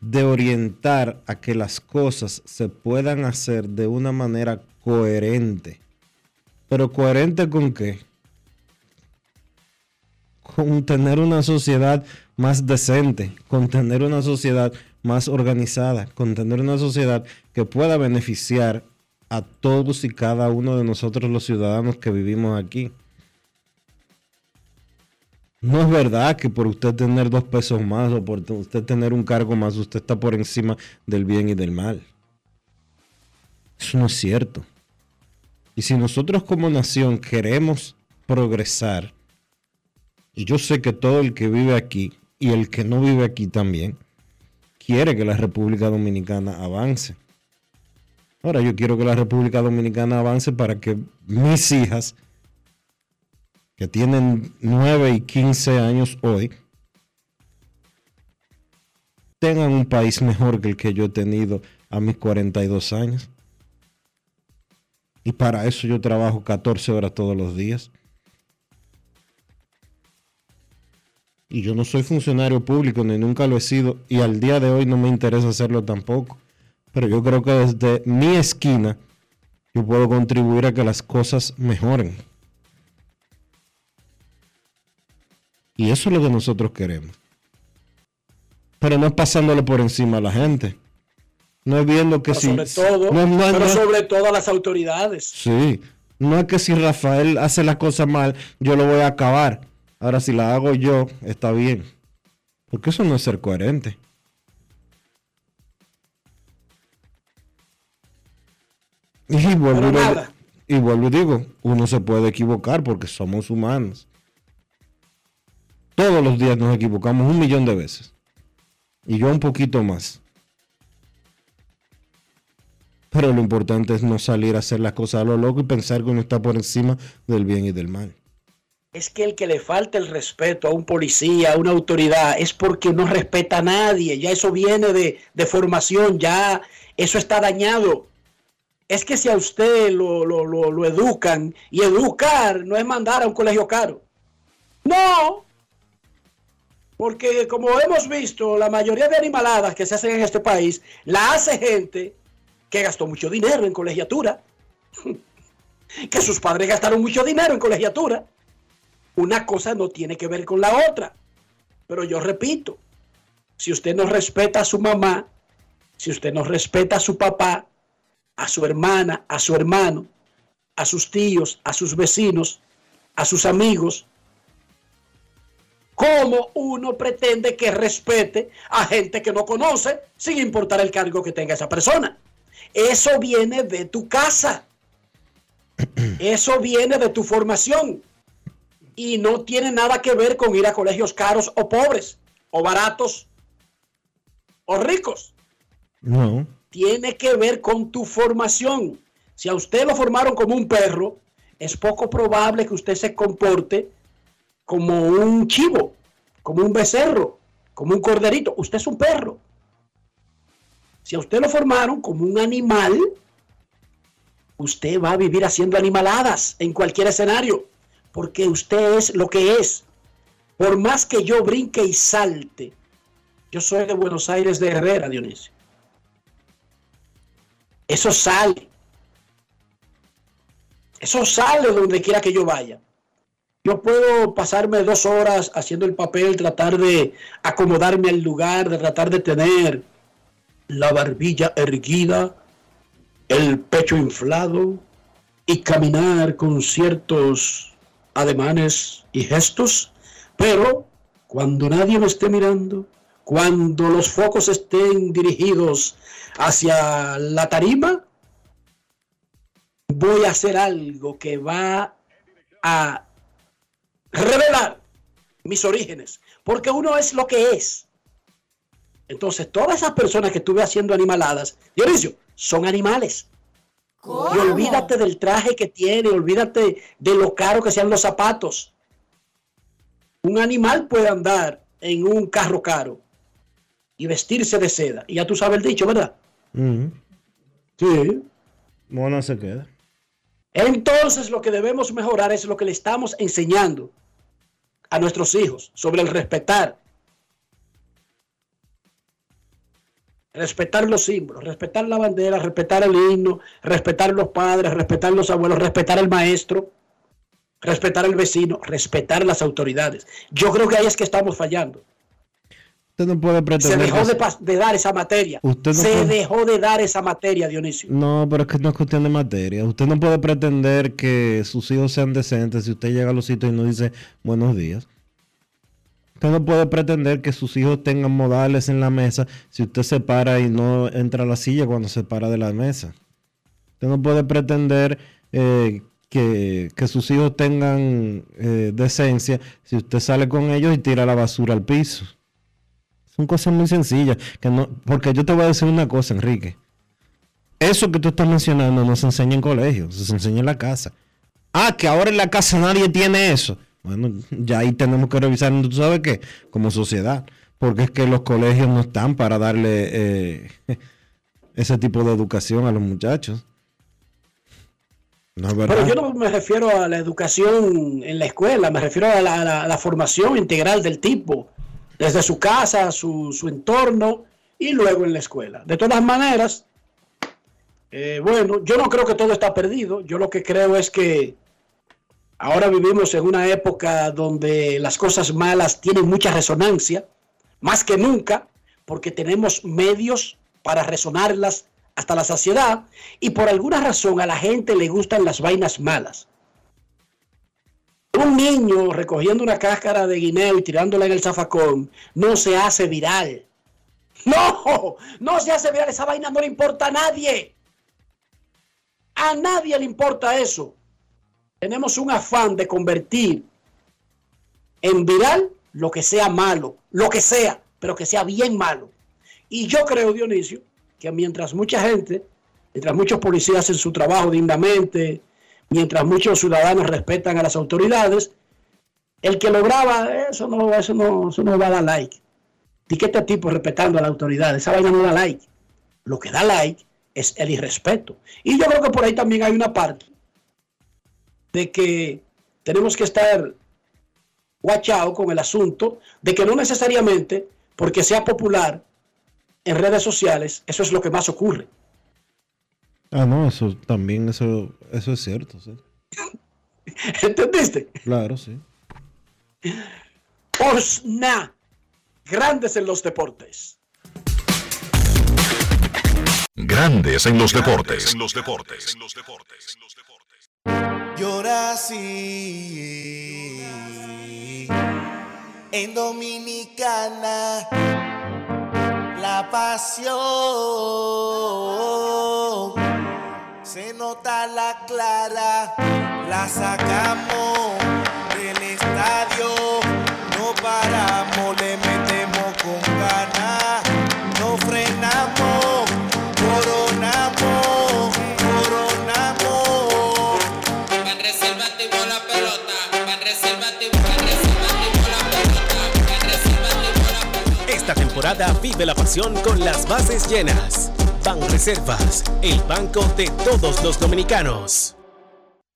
de orientar a que las cosas se puedan hacer de una manera coherente. Pero coherente con qué? Con tener una sociedad más decente, con tener una sociedad más organizada, con tener una sociedad que pueda beneficiar a todos y cada uno de nosotros los ciudadanos que vivimos aquí. No es verdad que por usted tener dos pesos más o por usted tener un cargo más, usted está por encima del bien y del mal. Eso no es cierto. Y si nosotros como nación queremos progresar, y yo sé que todo el que vive aquí y el que no vive aquí también, quiere que la República Dominicana avance. Ahora yo quiero que la República Dominicana avance para que mis hijas, que tienen 9 y 15 años hoy, tengan un país mejor que el que yo he tenido a mis 42 años. Y para eso yo trabajo 14 horas todos los días. Y yo no soy funcionario público, ni nunca lo he sido, y al día de hoy no me interesa hacerlo tampoco. Pero yo creo que desde mi esquina yo puedo contribuir a que las cosas mejoren. Y eso es lo que nosotros queremos. Pero no es pasándole por encima a la gente. No es viendo que Pero si... sobre todo, no, no, pero no- sobre todo a las autoridades. Sí. No es que si Rafael hace las cosas mal, yo lo voy a acabar. Ahora, si la hago yo, está bien. Porque eso no es ser coherente. Y vuelvo, y vuelvo y digo, uno se puede equivocar porque somos humanos. Todos los días nos equivocamos un millón de veces. Y yo un poquito más. Pero lo importante es no salir a hacer las cosas a lo loco y pensar que uno está por encima del bien y del mal. Es que el que le falta el respeto a un policía, a una autoridad, es porque no respeta a nadie. Ya eso viene de, formación, ya eso está dañado. Es que si a usted lo- lo educan, y educar no es mandar a un colegio caro. No, porque como hemos visto, la mayoría de animaladas que se hacen en este país, la hace gente que gastó mucho dinero en colegiatura, [laughs] que sus padres gastaron mucho dinero en colegiatura. Una cosa no tiene que ver con la otra. Pero yo repito, si usted no respeta a su mamá, si usted no respeta a su papá, a su hermana, a su hermano, a sus tíos, a sus vecinos, a sus amigos, ¿cómo uno pretende que respete a gente que no conoce sin importar el cargo que tenga esa persona? Eso viene de tu casa. [clears throat] Eso viene de tu formación y no tiene nada que ver con ir a colegios caros o pobres, o baratos, o ricos. No. Tiene que ver con tu formación. Si a usted lo formaron como un perro, es poco probable que usted se comporte como un chivo, como un becerro, como un corderito. Usted es un perro. Si a usted lo formaron como un animal, usted va a vivir haciendo animaladas en cualquier escenario porque usted es lo que es. Por más que yo brinque y salte, yo soy de Buenos Aires de Herrera, Dionisio. Eso sale. Eso sale donde quiera que yo vaya. Yo puedo pasarme dos horas haciendo el papel, tratar de acomodarme al lugar, de tratar de tener la barbilla erguida, el pecho inflado y caminar con ciertos ademanes y gestos, pero cuando nadie me esté mirando, cuando los focos estén dirigidos hacia la tarima, voy a hacer algo que va a revelar mis orígenes, porque uno es lo que es. Entonces, todas esas personas que estuve haciendo animaladas, Dionisio, son animales. Y olvídate del traje que tiene, olvídate de lo caro que sean los zapatos. Un animal puede andar en un carro caro y vestirse de seda. Y ya tú sabes el dicho, ¿verdad? Sí. Mono se queda. Entonces lo que debemos mejorar es lo que le estamos enseñando a nuestros hijos sobre el respetar. Respetar los símbolos, respetar la bandera, respetar el himno, respetar los padres, respetar los abuelos, respetar el maestro, respetar el vecino, respetar las autoridades. Yo creo que ahí es que estamos fallando. Usted no puede Se pretender. dejó que- de, pas- de dar esa materia. Usted no Se puede- dejó de dar esa materia, Dionisio. No, pero es que no es cuestión de materia. Usted no puede pretender que sus hijos sean decentes si usted llega a los sitios y no dice buenos días. Usted no puede pretender que sus hijos tengan modales en la mesa si usted se para y no entra a la silla cuando se para de la mesa. Usted no puede pretender eh, que, que sus hijos tengan eh, decencia si usted sale con ellos y tira la basura al piso. Son cosas muy sencillas. Que no, porque yo te voy a decir una cosa, Enrique. Eso que tú estás mencionando no se enseña en colegios, se enseña en la casa. Ah, que ahora en la casa nadie tiene eso. Bueno, ya ahí tenemos que revisar, ¿tú sabes qué? Como sociedad. Porque es que los colegios no están para darle eh, [laughs] ese tipo de educación a los muchachos. No. Pero yo no me refiero a la educación en la escuela, me refiero a la, la formación integral del tipo, desde su casa, su, su entorno y luego en la escuela. De todas maneras, eh, bueno, yo no creo que todo está perdido, yo lo que creo es que ahora vivimos en una época donde las cosas malas tienen mucha resonancia, más que nunca, porque tenemos medios para resonarlas hasta la saciedad y por alguna razón a la gente le gustan las vainas malas. Un niño recogiendo una cáscara de guineo y tirándola en el zafacón no se hace viral. No, no se hace viral. Esa vaina no le importa a nadie. A nadie le importa eso. Tenemos un afán de convertir en viral lo que sea malo, lo que sea, pero que sea bien malo. Y yo creo, Dionisio, que mientras mucha gente, mientras muchos policías hacen su trabajo dignamente, mientras muchos ciudadanos respetan a las autoridades, el que lo graba, eso no, eso no, eso no va a dar like. Di que este tipo respetando a la autoridad, esa vaina no da like. Lo que da like es el irrespeto. Y yo creo que por ahí también hay una parte de que tenemos que estar guachado con el asunto de que no necesariamente porque sea popular en redes sociales, eso es lo que más ocurre. Ah, no, eso también, eso, eso es cierto. sí. [laughs] ¿Entendiste? Claro, sí. Osna, grandes en los deportes. Grandes en los deportes. En los deportes. Yo nací en Dominicana, la pasión se nota la clara, la sacamos del estadio, no paramos, temporada vive la pasión con las bases llenas. Ban Reservas, el banco de todos los dominicanos.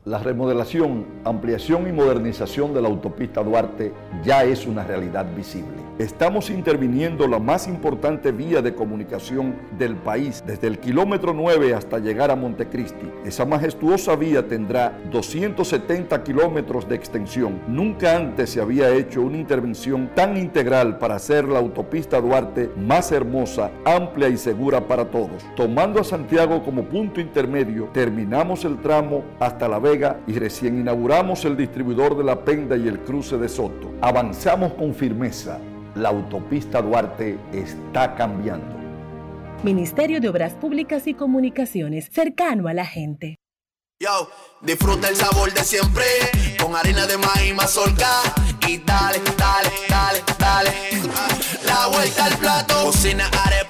La remodelación, ampliación y modernización de la autopista Duarte ya es una realidad visible. Estamos interviniendo la más importante vía de comunicación del país, desde el kilómetro 9 hasta llegar a Montecristi. Esa majestuosa vía tendrá 270 kilómetros de extensión. Nunca antes se había hecho una intervención tan integral para hacer la autopista Duarte más hermosa, amplia y segura para todos. Tomando a Santiago como punto intermedio, terminamos el tramo hasta La Vega y recién inauguramos el distribuidor de La Penda y el cruce de Soto. Avanzamos con firmeza. La autopista Duarte está cambiando. Ministerio de Obras Públicas y Comunicaciones, cercano a la gente. Yo, disfruta el sabor de siempre, con harina de maíz mazorca y dale, dale, dale, dale. La vuelta al plato, cocina arepa,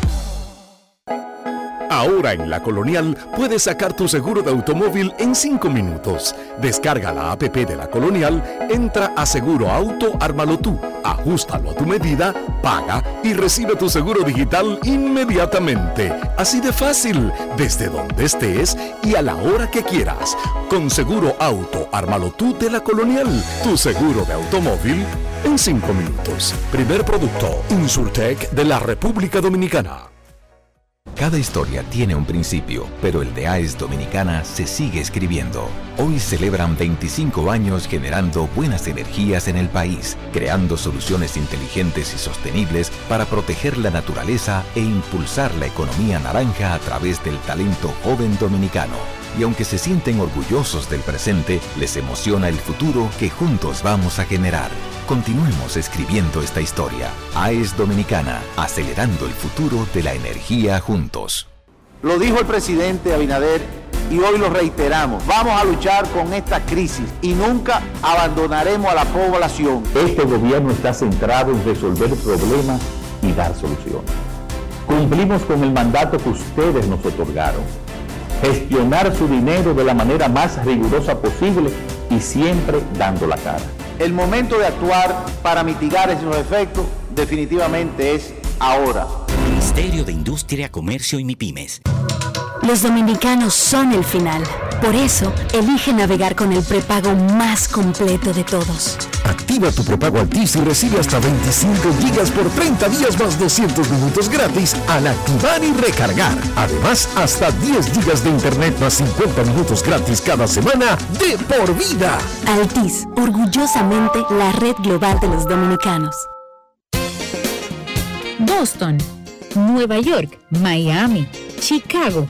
Ahora en la Colonial puedes sacar tu seguro de automóvil en 5 minutos. Descarga la APP de la Colonial, entra a Seguro Auto, ármalo tú, ajustalo a tu medida, paga y recibe tu seguro digital inmediatamente. Así de fácil, desde donde estés y a la hora que quieras. Con Seguro Auto, ármalo tú de la Colonial, tu seguro de automóvil en 5 minutos. Primer producto, Insurtech de la República Dominicana. Cada historia tiene un principio, pero el de AES Dominicana se sigue escribiendo. Hoy celebran 25 años generando buenas energías en el país, creando soluciones inteligentes y sostenibles para proteger la naturaleza e impulsar la economía naranja a través del talento joven dominicano. Y aunque se sienten orgullosos del presente, les emociona el futuro que juntos vamos a generar. Continuemos escribiendo esta historia. AES Dominicana, acelerando el futuro de la energía juntos. Lo dijo el presidente Abinader y hoy lo reiteramos. Vamos a luchar con esta crisis y nunca abandonaremos a la población. Este gobierno está centrado en resolver problemas y dar soluciones. Cumplimos con el mandato que ustedes nos otorgaron. Gestionar su dinero de la manera más rigurosa posible y siempre dando la cara. El momento de actuar para mitigar esos efectos definitivamente es ahora. Ministerio de Industria, Comercio y MIPIMES. Los dominicanos son el final. Por eso, elige navegar con el prepago más completo de todos. Activa tu prepago Altis y recibe hasta 25 gigas por 30 días más 200 minutos gratis al activar y recargar. Además, hasta 10 gigas de internet más 50 minutos gratis cada semana de por vida. Altis, orgullosamente la red global de los dominicanos. Boston, Nueva York, Miami, Chicago.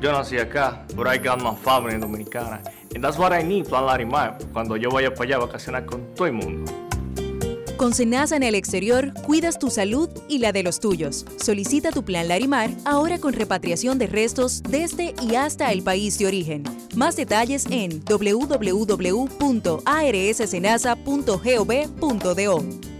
yo nací acá, but I got my family dominicana. And that's what I need, Plan Larimar, cuando yo vaya para allá a vacacionar con todo el mundo. Con Senasa en el exterior, cuidas tu salud y la de los tuyos. Solicita tu plan Larimar ahora con repatriación de restos desde y hasta el país de origen. Más detalles en www.arssenasa.gov.do.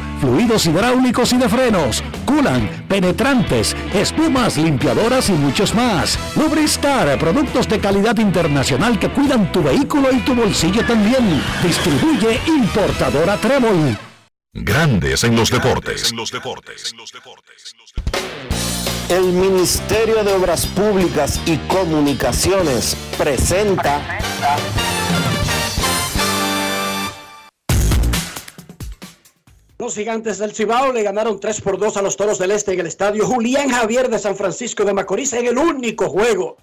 Motor, fluidos hidráulicos y de frenos, culan, penetrantes, espumas, limpiadoras y muchos más. Lubristar, productos de calidad internacional que cuidan tu vehículo y tu bolsillo también. Distribuye importadora Trébol. Grandes en los deportes. El Ministerio de Obras Públicas y Comunicaciones presenta Los gigantes del Cibao le ganaron 3 por 2 a los Toros del Este en el estadio Julián Javier de San Francisco de Macorís en el único juego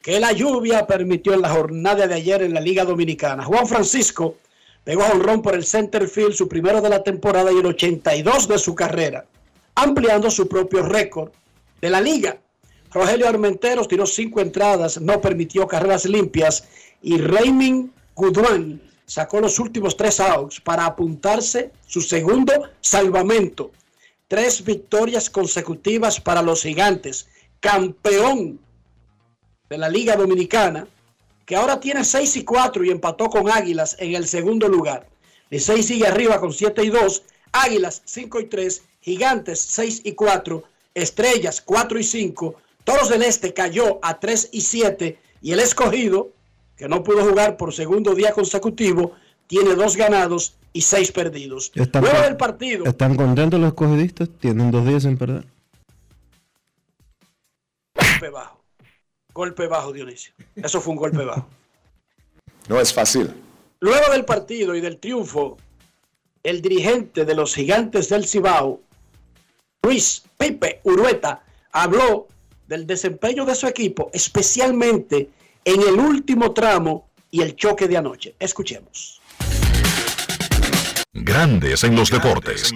que la lluvia permitió en la jornada de ayer en la Liga Dominicana. Juan Francisco pegó a honrón por el center field, su primero de la temporada y el 82 de su carrera, ampliando su propio récord de la liga. Rogelio Armenteros tiró cinco entradas, no permitió carreras limpias y Raymond Goodwin sacó los últimos tres outs para apuntarse su segundo salvamento. Tres victorias consecutivas para los gigantes, campeón de la Liga Dominicana, que ahora tiene 6 y 4 y empató con Águilas en el segundo lugar. Licey sigue arriba con 7 y 2, Águilas 5 y 3, Gigantes 6 y 4, Estrellas 4 y 5, Toros del Este cayó a 3 y 7 y el escogido, que no pudo jugar por segundo día consecutivo, tiene dos ganados y seis perdidos. Están, Luego del partido, ¿Están contentos los escogidistas? Tienen dos días sin perder. golpe bajo. Golpe bajo, Dionisio. Eso fue un golpe bajo. [laughs] No es fácil. Luego del partido y del triunfo, el dirigente de los gigantes del Cibao, Luis Pipe Urueta, habló del desempeño de su equipo, especialmente en el último tramo y el choque de anoche. Escuchemos. Grandes en los deportes.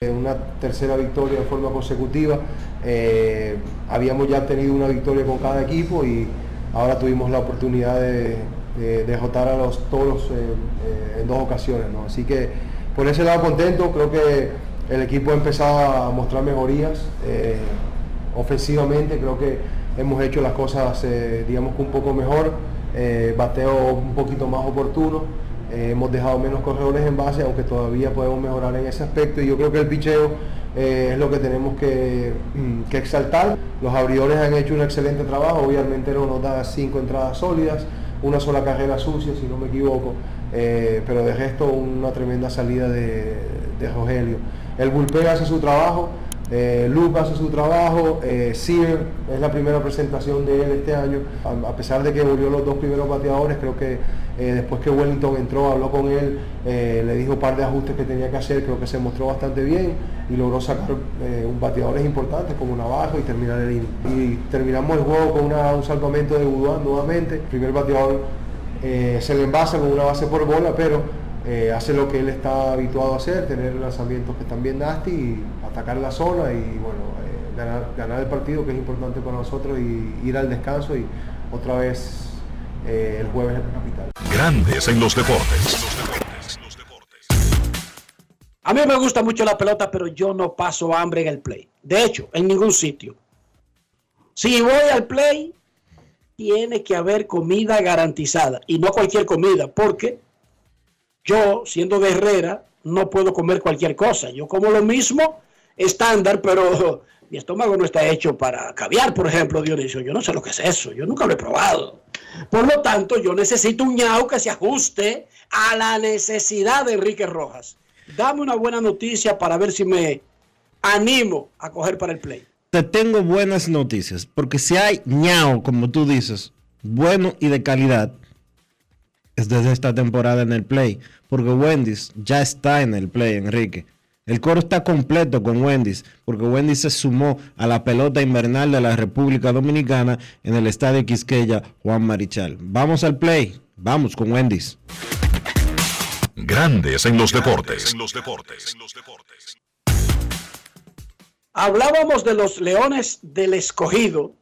Una tercera victoria en forma consecutiva. Eh, habíamos ya tenido una victoria con cada equipo y ahora tuvimos la oportunidad de, de, de jotar a los toros eh, eh, en dos ocasiones. ¿no? Así que por ese lado contento, creo que el equipo ha empezado a mostrar mejorías eh, ofensivamente, creo que hemos hecho las cosas eh, digamos un poco mejor, eh, bateo un poquito más oportuno. Eh, hemos dejado menos corredores en base, aunque todavía podemos mejorar en ese aspecto. Y yo creo que el picheo es lo que tenemos que, mm, que exaltar. Los abridores han hecho un excelente trabajo. Obviamente no nos da cinco entradas sólidas, una sola carrera sucia, si no me equivoco. Pero de resto, una tremenda salida de, de Rogelio. El bullpen hace su trabajo. Eh, Luke hace su trabajo, eh, Sear es la primera presentación de él este año, a, pesar de que volvió los dos primeros bateadores, creo que eh, después que Wellington entró, habló con él, eh, le dijo un par de ajustes que tenía que hacer, creo que se mostró bastante bien y logró sacar eh, un bateadores importantes como Navajo y terminar el inning. Y terminamos el juego con una- un salvamento de Guduán nuevamente, el primer bateador se le envasa con una base por bola, pero hace lo que él está habituado a hacer, tener lanzamientos que están bien nasty y atacar la zona y bueno, eh, ganar, ganar el partido que es importante para nosotros y ir al descanso y otra vez eh, el jueves en la capital. Grandes en los deportes. A mí me gusta mucho la pelota, pero yo no paso hambre en el play. De hecho, en ningún sitio. Si voy al play, tiene que haber comida garantizada. Y no cualquier comida, porque yo, siendo de Herrera, no puedo comer cualquier cosa. Yo como lo mismo estándar, pero mi estómago no está hecho para caviar, por ejemplo, Dionisio. Yo no sé lo que es eso, yo nunca lo he probado. Por lo tanto, yo necesito un ñao que se ajuste a la necesidad de Enrique Rojas. Dame una buena noticia para ver si me animo a coger para el play. Te tengo buenas noticias, porque si hay ñao, como tú dices, bueno y de calidad, es desde esta temporada en el play, porque Wendy's ya está en el play, Enrique. El coro está completo con Wendy's, porque Wendy's se sumó a la pelota invernal de la República Dominicana en el estadio Quisqueya Juan Marichal. Vamos al play, vamos con Wendy's. Grandes en los deportes. Hablábamos de los Leones del Escogido.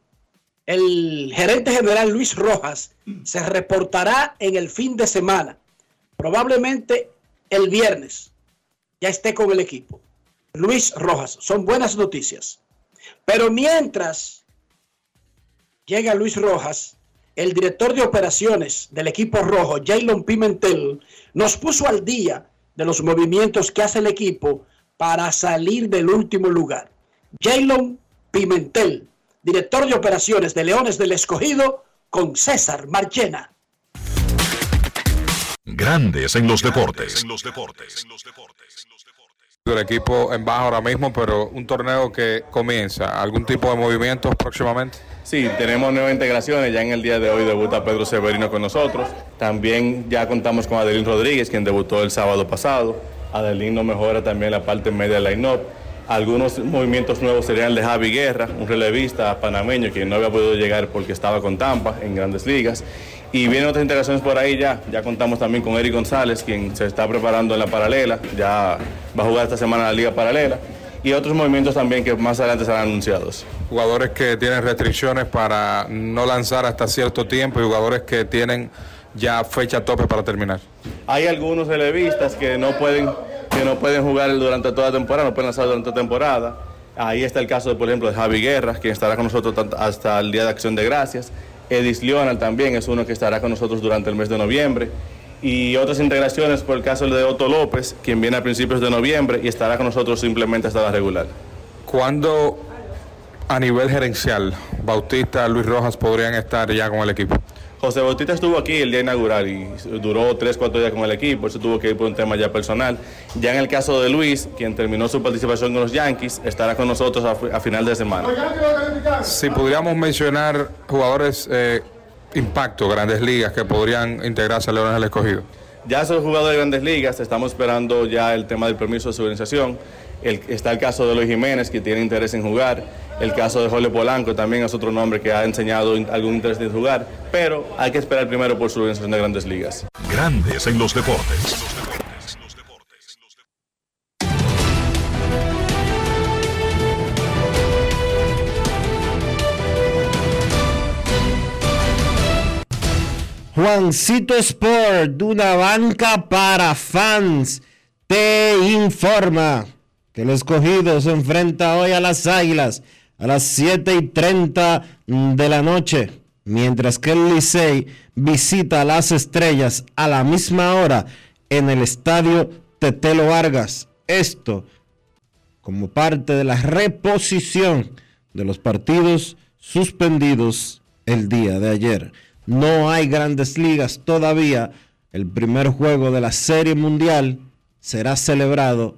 El gerente general Luis Rojas se reportará en el fin de semana, probablemente el viernes. Ya esté con el equipo. Luis Rojas, son buenas noticias. Pero mientras llega Luis Rojas, el director de operaciones del equipo rojo, Jalen Pimentel, nos puso al día de los movimientos que hace el equipo para salir del último lugar. Jaylon Pimentel, director de operaciones de Leones del Escogido, con César Marchena. Grandes en los deportes. El equipo en baja ahora mismo, pero un torneo que comienza. ¿Algún tipo de movimientos próximamente? Sí, tenemos nuevas integraciones. Ya en el día de hoy debuta Pedro Severino con nosotros. También ya contamos con Adelín Rodríguez, quien debutó el sábado pasado. Adelín nos mejora también la parte media del line-up. Algunos movimientos nuevos serían el de Javi Guerra, un relevista panameño que no había podido llegar porque estaba con Tampa en grandes ligas. Y vienen otras integraciones por ahí ya. Ya contamos también con Eric González, quien se está preparando en la paralela. Ya va a jugar esta semana en la liga paralela. Y otros movimientos también que más adelante serán anunciados. Jugadores que tienen restricciones para no lanzar hasta cierto tiempo y jugadores que tienen ya fecha tope para terminar. Hay algunos relevistas que no pueden, que no pueden jugar durante toda la temporada, no pueden lanzar durante la temporada. Ahí está el caso, por ejemplo, de Javi Guerra, quien estará con nosotros hasta el Día de Acción de Gracias. Edis Leonard también es uno que estará con nosotros durante el mes de noviembre. Y otras integraciones, por el caso de Otto López, quien viene a principios de noviembre y estará con nosotros simplemente hasta la regular. ¿Cuándo a nivel gerencial Bautista, Luis Rojas podrían estar ya con el equipo? José Bautista estuvo aquí el día inaugural y duró tres, cuatro días con el equipo, eso tuvo que ir por un tema ya personal. Ya en el caso de Luis, quien terminó su participación con los Yankees, estará con nosotros a, final de semana. Si pudiéramos mencionar jugadores eh, impacto, grandes ligas, que podrían integrarse a Leones del Escogido. Ya son jugadores de grandes ligas, estamos esperando ya el tema del permiso de su está el caso de Luis Jiménez, que tiene interés en jugar. El caso de Jorge Polanco también es otro nombre que ha enseñado algún interés en jugar, pero hay que esperar primero por su organización de grandes ligas. Grandes en los deportes. Juancito Sport, una banca para fans, te informa el escogido se enfrenta hoy a las Águilas a las 7 y 30 de la noche, mientras que el Licey visita a las estrellas a la misma hora en el estadio Tetelo Vargas. Esto como parte de la reposición de los partidos suspendidos el día de ayer. No hay grandes ligas todavía. El primer juego de la Serie Mundial será celebrado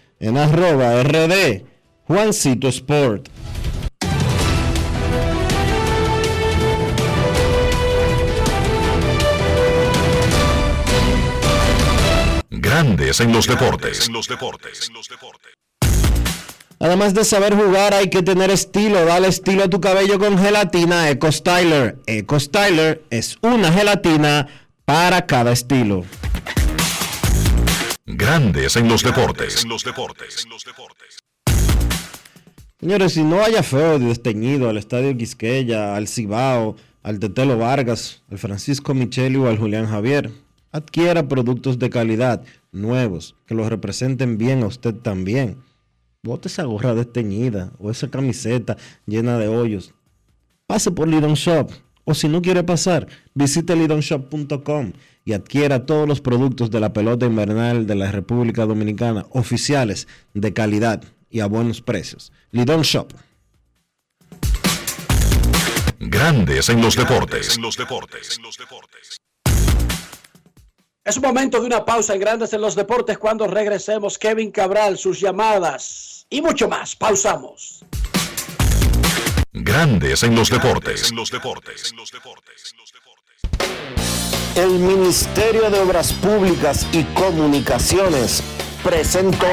en arroba rd Juancito Sport. Grandes en los deportes. Además de saber jugar, hay que tener estilo. Dale estilo a tu cabello con gelatina Eco Styler. Eco Styler es una gelatina para cada estilo. Grandes en los deportes. Señores, si no haya feo de desteñido al Estadio Quisqueya, al Cibao, al Tetelo Vargas, al Francisco Micheli o al Julián Javier, adquiera productos de calidad nuevos, que los representen bien a usted también. Bote esa gorra desteñida o esa camiseta llena de hoyos. Pase por Lidon Shop. O si no quiere pasar, visite lidonshop.com y adquiera todos los productos de la pelota invernal de la República Dominicana oficiales de calidad y a buenos precios. Lidon Shop. Grandes en los deportes. Es un momento de una pausa en Grandes en los Deportes. Cuando regresemos, Kevin Cabral, sus llamadas y mucho más. Pausamos. Grandes en los deportes. El Ministerio de Obras Públicas y Comunicaciones presentó.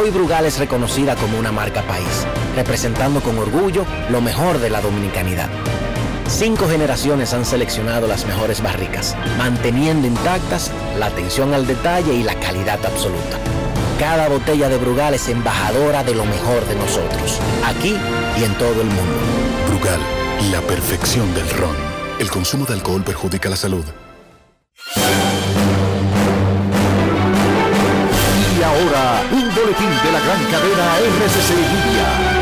Hoy Brugal es reconocida como una marca país, representando con orgullo lo mejor de la dominicanidad. Cinco generaciones han seleccionado las mejores barricas, manteniendo intactas la atención al detalle y la calidad absoluta. Cada botella de Brugal es embajadora de lo mejor de nosotros, aquí y en todo el mundo. Brugal, la perfección del ron. El consumo de alcohol perjudica la salud. Y ahora, un boletín de la gran cadena RCC Media.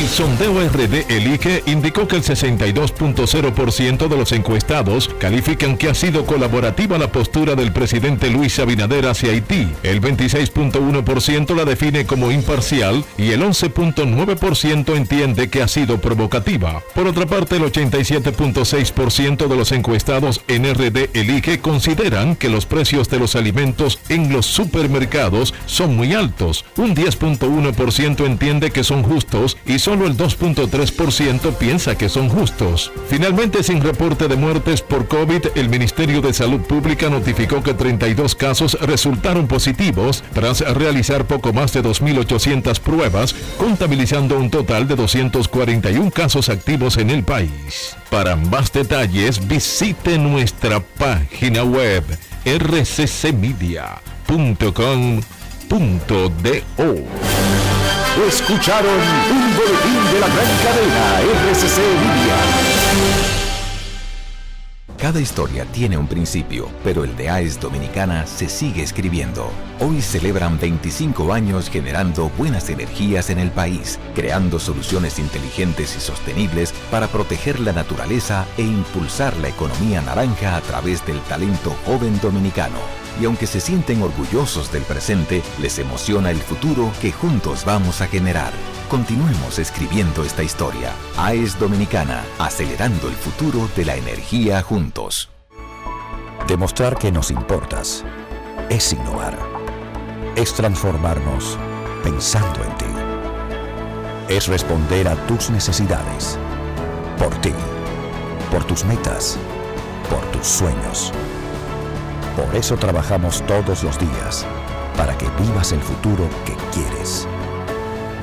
El sondeo RD Elige indicó que el 62.0% de los encuestados califican que ha sido colaborativa la postura del presidente Luis Abinader hacia Haití. El 26.1% la define como imparcial y el 11.9% entiende que ha sido provocativa. Por otra parte, el 87.6% de los encuestados en RD Elige consideran que los precios de los alimentos en los supermercados son muy altos. Un 10.1% entiende que son justos y solo el 2.3% piensa que son justos. Finalmente, sin reporte de muertes por COVID, el Ministerio de Salud Pública notificó que 32 casos resultaron positivos tras realizar poco más de 2.800 pruebas, contabilizando un total de 241 casos activos en el país. Para más detalles, visite nuestra página web rccmedia.com.do. Escucharon un boletín de la gran cadena RCC Media. Cada historia tiene un principio, pero el de AES Dominicana se sigue escribiendo. Hoy celebran 25 años generando buenas energías en el país, creando soluciones inteligentes y sostenibles para proteger la naturaleza e impulsar la economía naranja a través del talento joven dominicano. Y aunque se sienten orgullosos del presente, les emociona el futuro que juntos vamos a generar. Continuemos escribiendo esta historia. AES Dominicana, acelerando el futuro de la energía juntos. Demostrar que nos importas es innovar. Es transformarnos pensando en ti. Es responder a tus necesidades. Por ti. Por tus metas. Por tus sueños. Por eso trabajamos todos los días, para que vivas el futuro que quieres.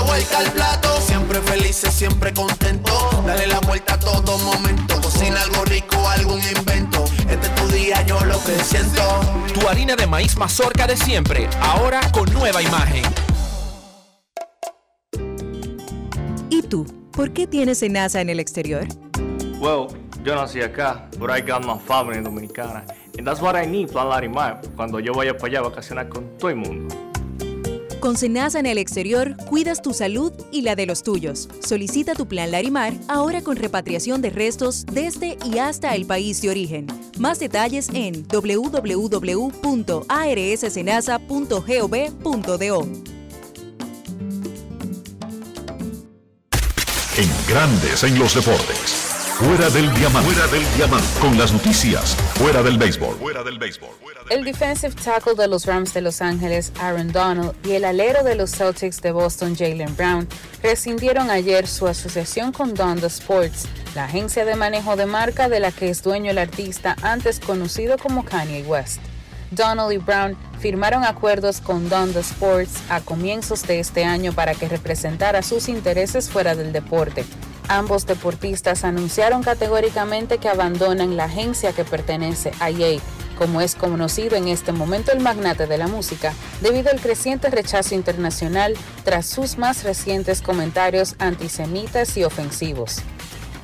La vuelta al plato, siempre felices, siempre contento. Dale la vuelta a todo momento. Cocina algo rico, algún invento. Este es tu día, yo lo que siento. Tu harina de maíz mazorca de siempre, ahora con nueva imagen. ¿Y tú? ¿Por qué tienes NASA en el exterior? Well, yo nací acá, but I got my family dominicana. And that's what I need, Plan Larimar, cuando yo vaya para allá a vacacionar con todo el mundo. Con Senasa en el exterior, cuidas tu salud y la de los tuyos. Solicita tu plan Larimar ahora con repatriación de restos desde y hasta el país de origen. Más detalles en www.arssenasa.gov.do. En Grandes en los Deportes. Fuera del diamante. Fuera del diamante. Con las noticias. Fuera del béisbol. Fuera del béisbol. El defensive tackle de los Rams de Los Ángeles, Aaron Donald, y el alero de los Celtics de Boston, Jalen Brown, rescindieron ayer su asociación con Donda Sports, la agencia de manejo de marca de la que es dueño el artista antes conocido como Kanye West. Donald y Brown firmaron acuerdos con Donda Sports a comienzos de este año para que representara sus intereses fuera del deporte. Ambos deportistas anunciaron categóricamente que abandonan la agencia que pertenece a Ye, como es conocido en este momento el magnate de la música, debido al creciente rechazo internacional tras sus más recientes comentarios antisemitas y ofensivos.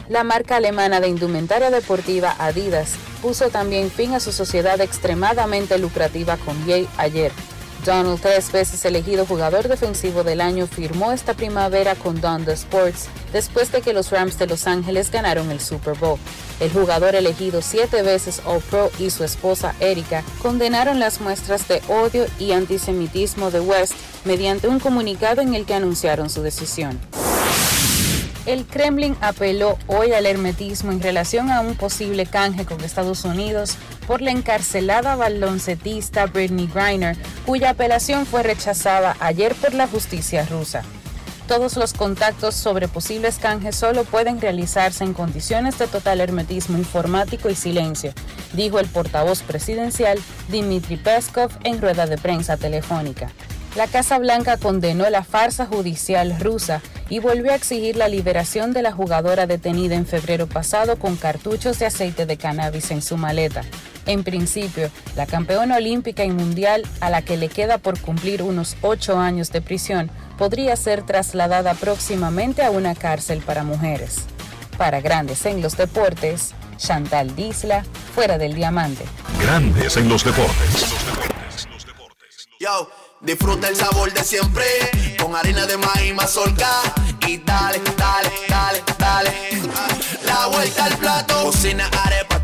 La marca alemana de indumentaria deportiva Adidas puso también fin a su sociedad extremadamente lucrativa con Ye ayer. Donald, tres veces elegido jugador defensivo del año, firmó esta primavera con Donda Sports después de que los Rams de Los Ángeles ganaron el Super Bowl. El jugador elegido siete veces All Pro y su esposa Erika condenaron las muestras de odio y antisemitismo de West mediante un comunicado en el que anunciaron su decisión. El Kremlin apeló hoy al hermetismo en relación a un posible canje con Estados Unidos por la encarcelada baloncetista Britney Griner, cuya apelación fue rechazada ayer por la justicia rusa. Todos los contactos sobre posibles canjes solo pueden realizarse en condiciones de total hermetismo informático y silencio, dijo el portavoz presidencial Dmitry Peskov en rueda de prensa telefónica. La Casa Blanca condenó la farsa judicial rusa y volvió a exigir la liberación de la jugadora detenida en febrero pasado con cartuchos de aceite de cannabis en su maleta. En principio, la campeona olímpica y mundial, a la que le queda por cumplir unos ocho años de prisión, podría ser trasladada próximamente a una cárcel para mujeres. Para Grandes en los Deportes, Chantal Disla, fuera del diamante. Grandes en los deportes. Yo, disfruta el sabor de siempre con harina de maíz mazorca y dale, dale, dale, dale. La vuelta al plato, cocina arepa,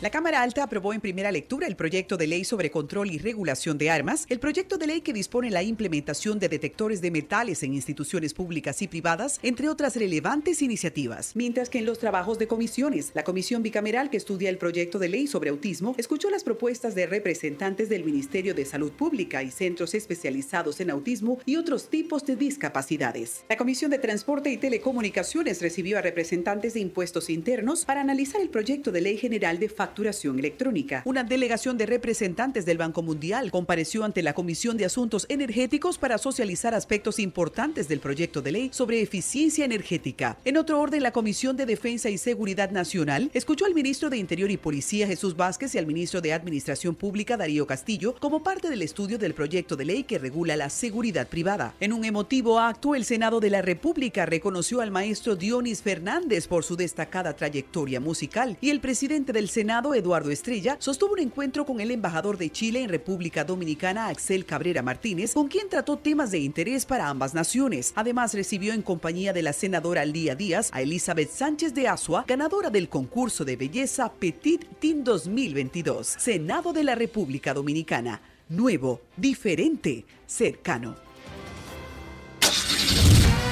La Cámara Alta aprobó en primera lectura el proyecto de ley sobre control y regulación de armas, el proyecto de ley que dispone la implementación de detectores de metales en instituciones públicas y privadas, entre otras relevantes iniciativas. Mientras que en los trabajos de comisiones, la comisión bicameral que estudia el proyecto de ley sobre autismo escuchó las propuestas de representantes del Ministerio de Salud Pública y centros especializados en autismo y otros tipos de discapacidades. La Comisión de Transporte y Telecomunicaciones recibió a representantes de impuestos internos para analizar el proyecto de ley general de facturación electrónica. Una delegación de representantes del Banco Mundial compareció ante la Comisión de Asuntos Energéticos para socializar aspectos importantes del proyecto de ley sobre eficiencia energética. En otro orden, la Comisión de Defensa y Seguridad Nacional escuchó al ministro de Interior y Policía Jesús Vázquez y al ministro de Administración Pública Darío Castillo como parte del estudio del proyecto de ley que regula la seguridad privada. En un emotivo acto, el Senado de la República reconoció al maestro Dionis Fernández por su destacada trayectoria musical y el presidente del Senado Eduardo Estrella, sostuvo un encuentro con el embajador de Chile en República Dominicana, Axel Cabrera Martínez, con quien trató temas de interés para ambas naciones. Además, recibió en compañía de la senadora Lía Díaz a Elizabeth Sánchez de Asua, ganadora del concurso de belleza Petit Team 2022. Senado de la República Dominicana. Nuevo, diferente, cercano.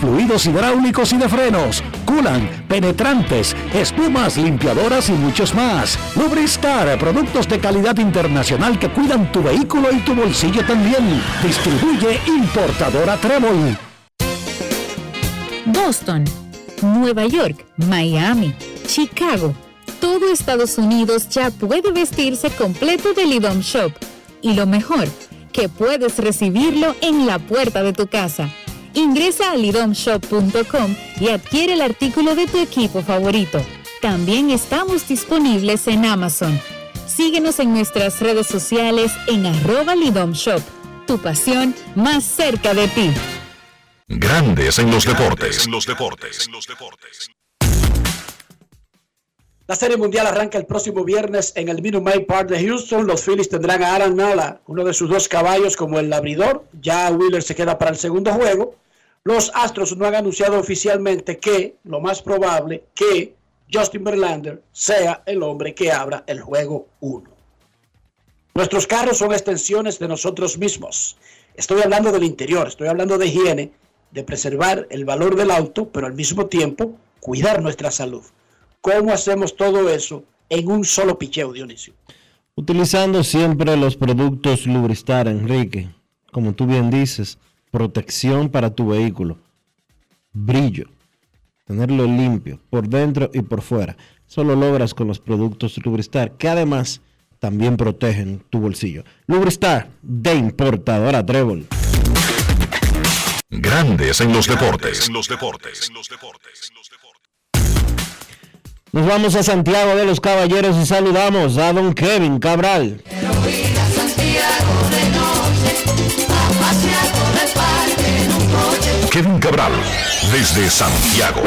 fluidos hidráulicos y de frenos, culan, penetrantes, espumas, limpiadoras y muchos más. Lubristar, productos de calidad internacional que cuidan tu vehículo y tu bolsillo también. Distribuye importadora Trébol. Boston, Nueva York, Miami, Chicago. Todo Estados Unidos ya puede vestirse completo del IDOM Shop. Y lo mejor, que puedes recibirlo en la puerta de tu casa. Ingresa a lidomshop.com y adquiere el artículo de tu equipo favorito. También estamos disponibles en Amazon. Síguenos en nuestras redes sociales en arroba lidomshop. Tu pasión más cerca de ti. Grandes en los deportes. En los deportes. La Serie Mundial arranca el próximo viernes en el Minute Maid Park de Houston. Los Phillies tendrán a Aaron Nala, uno de sus dos caballos, como el abridor. Ya Wheeler se queda para el segundo juego. Los Astros no han anunciado oficialmente que, lo más probable, que Justin Verlander sea el hombre que abra el juego 1. Nuestros carros son extensiones de nosotros mismos. Estoy hablando del interior, estoy hablando de higiene, de preservar el valor del auto, pero al mismo tiempo cuidar nuestra salud. ¿Cómo hacemos todo eso en un solo picheo, Dionisio? Utilizando siempre los productos Lubristar, Enrique. Como tú bien dices, protección para tu vehículo, brillo, tenerlo limpio por dentro y por fuera. Eso lo logras con los productos Lubristar, que además también protegen tu bolsillo. Lubristar de importadora Trébol. Grandes en los deportes. En los deportes. Nos vamos a Santiago de los Caballeros y saludamos a don Kevin Cabral. Kevin Cabral, desde Santiago.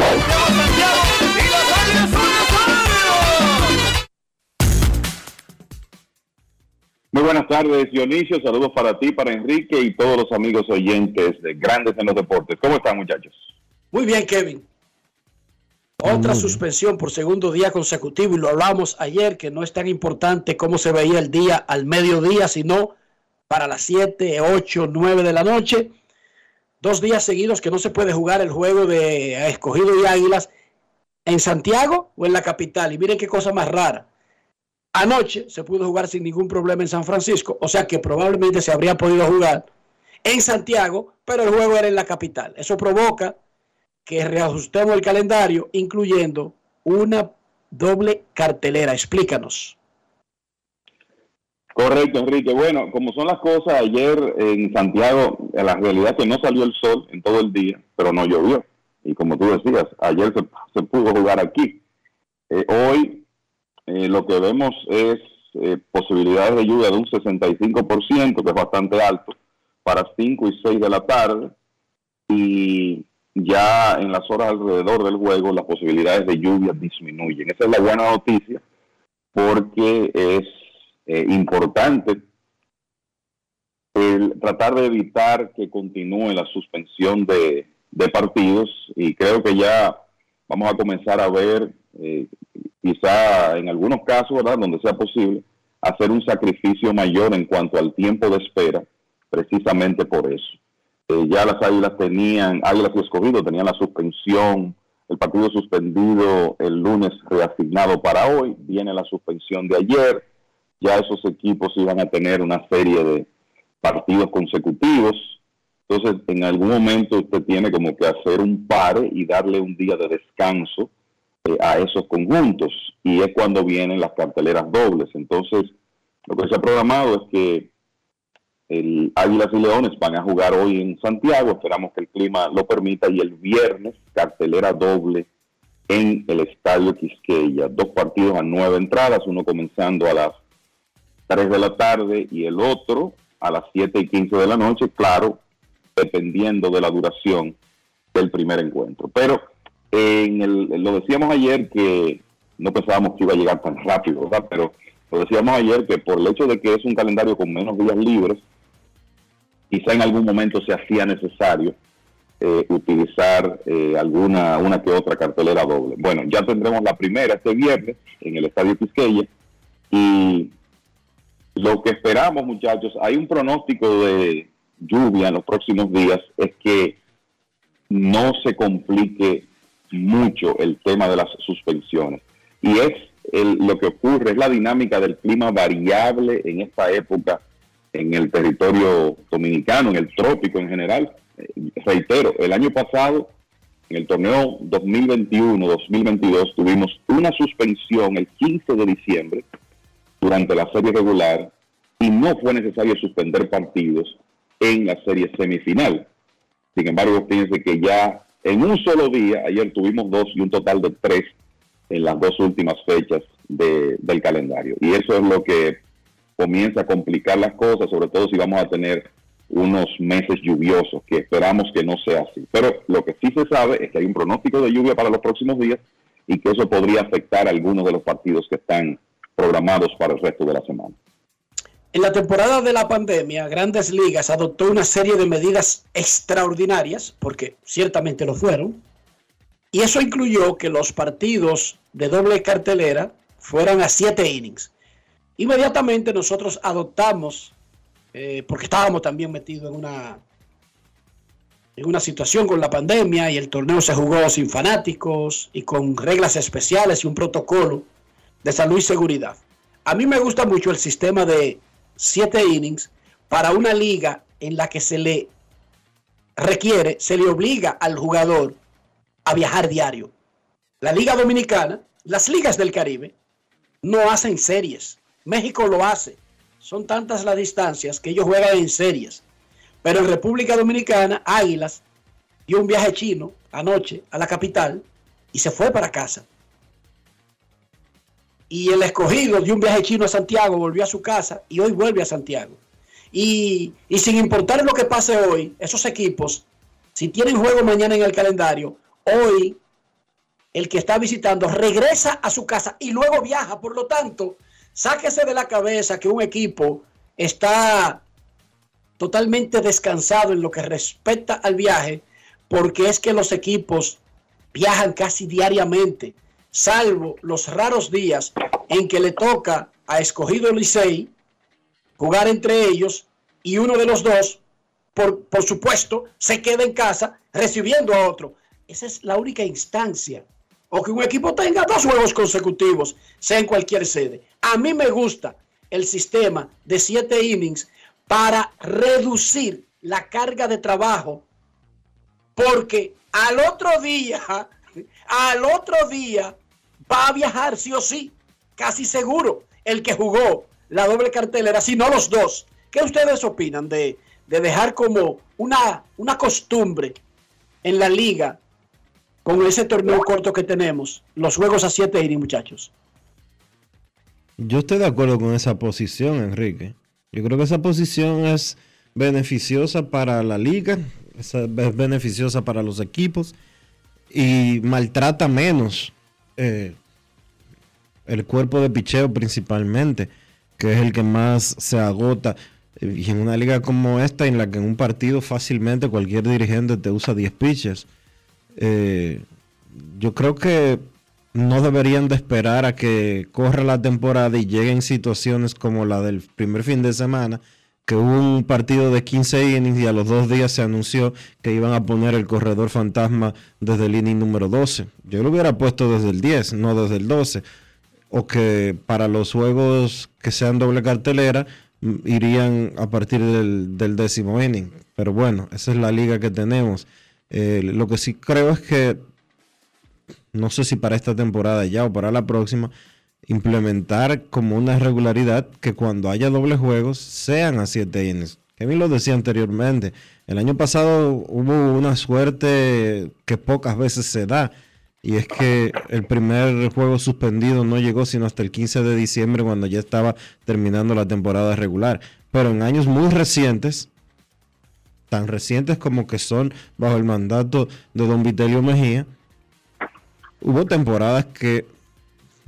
Muy buenas tardes, Dionisio. Saludos para ti, para Enrique y todos los amigos oyentes de Grandes en los Deportes. ¿Cómo están, muchachos? Muy bien, Kevin. Otra suspensión por segundo día consecutivo y lo hablamos ayer que no es tan importante cómo se veía el día al mediodía, sino para las 7, 8, 9 de la noche. Dos días seguidos que no se puede jugar el juego de escogido y águilas en Santiago o en la capital. Y miren qué cosa más rara. Anoche se pudo jugar sin ningún problema en San Francisco, o sea que probablemente se habría podido jugar en Santiago, pero el juego era en la capital. Eso provoca que reajustemos el calendario, incluyendo una doble cartelera. Explícanos. Correcto, Enrique. Bueno, como son las cosas, ayer en Santiago, la realidad es que no salió el sol en todo el día, pero no llovió. Y como tú decías, ayer se, pudo jugar aquí. Eh, hoy eh, lo que vemos es eh, posibilidades de lluvia de un 65%, que es bastante alto, para 5 y 6 de la tarde. Y ya en las horas alrededor del juego las posibilidades de lluvia disminuyen. Esa es la buena noticia porque es eh, importante el tratar de evitar que continúe la suspensión de, partidos y creo que ya vamos a comenzar a ver eh, quizá en algunos casos. Donde sea posible, hacer un sacrificio mayor en cuanto al tiempo de espera, precisamente por eso. Eh, ya las águilas tenían, águilas y escogido tenían la suspensión, el partido suspendido el lunes reasignado para hoy, viene la suspensión de ayer, ya esos equipos iban a tener una serie de partidos consecutivos, entonces en algún momento usted tiene como que hacer un pare y darle un día de descanso eh, a esos conjuntos y es cuando vienen las carteleras dobles. Entonces, lo que se ha programado es que el Águilas y Leones van a jugar hoy en Santiago, esperamos que el clima lo permita, y el viernes cartelera doble en el Estadio Quisqueya. Dos partidos a nueve entradas, uno comenzando a las 3 de la tarde y el otro a las 7 y 15 de la noche, claro, dependiendo de la duración del primer encuentro. Pero en el, lo decíamos ayer que no pensábamos que iba a llegar tan rápido, ¿verdad? Pero lo decíamos ayer que por el hecho de que es un calendario con menos días libres, quizá en algún momento se hacía necesario eh, utilizar eh, alguna una que otra cartelera doble. Bueno, ya tendremos la primera este viernes en el Estadio Quisqueya y lo que esperamos, muchachos, hay un pronóstico de lluvia en los próximos días, es que no se complique mucho el tema de las suspensiones. Y es lo que ocurre, es la dinámica del clima variable en esta época en el territorio dominicano, en el trópico en general. Eh, reitero, el año pasado, en el torneo 2021-2022, tuvimos una suspensión el 15 de diciembre durante la serie regular y no fue necesario suspender partidos en la serie semifinal. Sin embargo, fíjense que ya en un solo día, ayer tuvimos dos y un total de tres en las dos últimas fechas del calendario. Y eso es lo que comienza a complicar las cosas, sobre todo si vamos a tener unos meses lluviosos, que esperamos que no sea así. Pero lo que sí se sabe es que hay un pronóstico de lluvia para los próximos días y que eso podría afectar a algunos de los partidos que están programados para el resto de la semana. En la temporada de la pandemia, Grandes Ligas adoptó una serie de medidas extraordinarias, porque ciertamente lo fueron, y eso incluyó que los partidos de doble cartelera fueran a siete innings. Inmediatamente nosotros adoptamos, eh, porque estábamos también metidos en una, en una situación con la pandemia y el torneo se jugó sin fanáticos y con reglas especiales y un protocolo de salud y seguridad. A mí me gusta mucho el sistema de siete innings para una liga en la que se le requiere, se le obliga al jugador a viajar diario. La Liga Dominicana, las ligas del Caribe, no hacen series. México lo hace. Son tantas las distancias que ellos juegan en series. Pero en República Dominicana, Águilas dio un viaje chino anoche a la capital y se fue para casa. Y el escogido dio un viaje chino a Santiago, volvió a su casa y hoy vuelve a Santiago. Y, y sin importar lo que pase hoy, esos equipos, si tienen juego mañana en el calendario, hoy el que está visitando regresa a su casa y luego viaja. Por lo tanto, sáquese de la cabeza que un equipo está totalmente descansado en lo que respecta al viaje, porque es que los equipos viajan casi diariamente, salvo los raros días en que le toca a escogido Licey jugar entre ellos y uno de los dos, por, por supuesto, se queda en casa recibiendo a otro. Esa es la única instancia. O que un equipo tenga dos juegos consecutivos, sea en cualquier sede. A mí me gusta el sistema de siete innings para reducir la carga de trabajo, porque al otro día, [laughs] al otro día va a viajar sí o sí, casi seguro, el que jugó la doble cartelera, si no los dos. ¿Qué ustedes opinan de, de dejar como una, una costumbre en la liga con ese torneo corto que tenemos, los juegos a siete innings, muchachos? Yo estoy de acuerdo con esa posición, Enrique. Yo creo que esa posición es beneficiosa para la liga, es beneficiosa para los equipos y maltrata menos eh, el cuerpo de picheo principalmente, que es el que más se agota. Y en una liga como esta, en la que en un partido fácilmente cualquier dirigente te usa 10 pitches, eh, yo creo que no deberían de esperar a que corra la temporada y lleguen situaciones como la del primer fin de semana, que hubo un partido de 15 innings y a los dos días se anunció que iban a poner el corredor fantasma desde el inning número 12. Yo lo hubiera puesto desde el 10, no desde el 12. O que para los juegos que sean doble cartelera irían a partir del, décimo inning. Pero bueno, esa es la liga que tenemos. Eh, lo que sí creo es que no sé si para esta temporada ya o para la próxima, implementar como una regularidad que cuando haya dobles juegos sean a 7 innings. Kevin lo decía anteriormente, el año pasado hubo una suerte que pocas veces se da, y es que el primer juego suspendido no llegó sino hasta el 15 de diciembre cuando ya estaba terminando la temporada regular. Pero en años muy recientes, tan recientes como que son bajo el mandato de don Vitelio Mejía, hubo temporadas que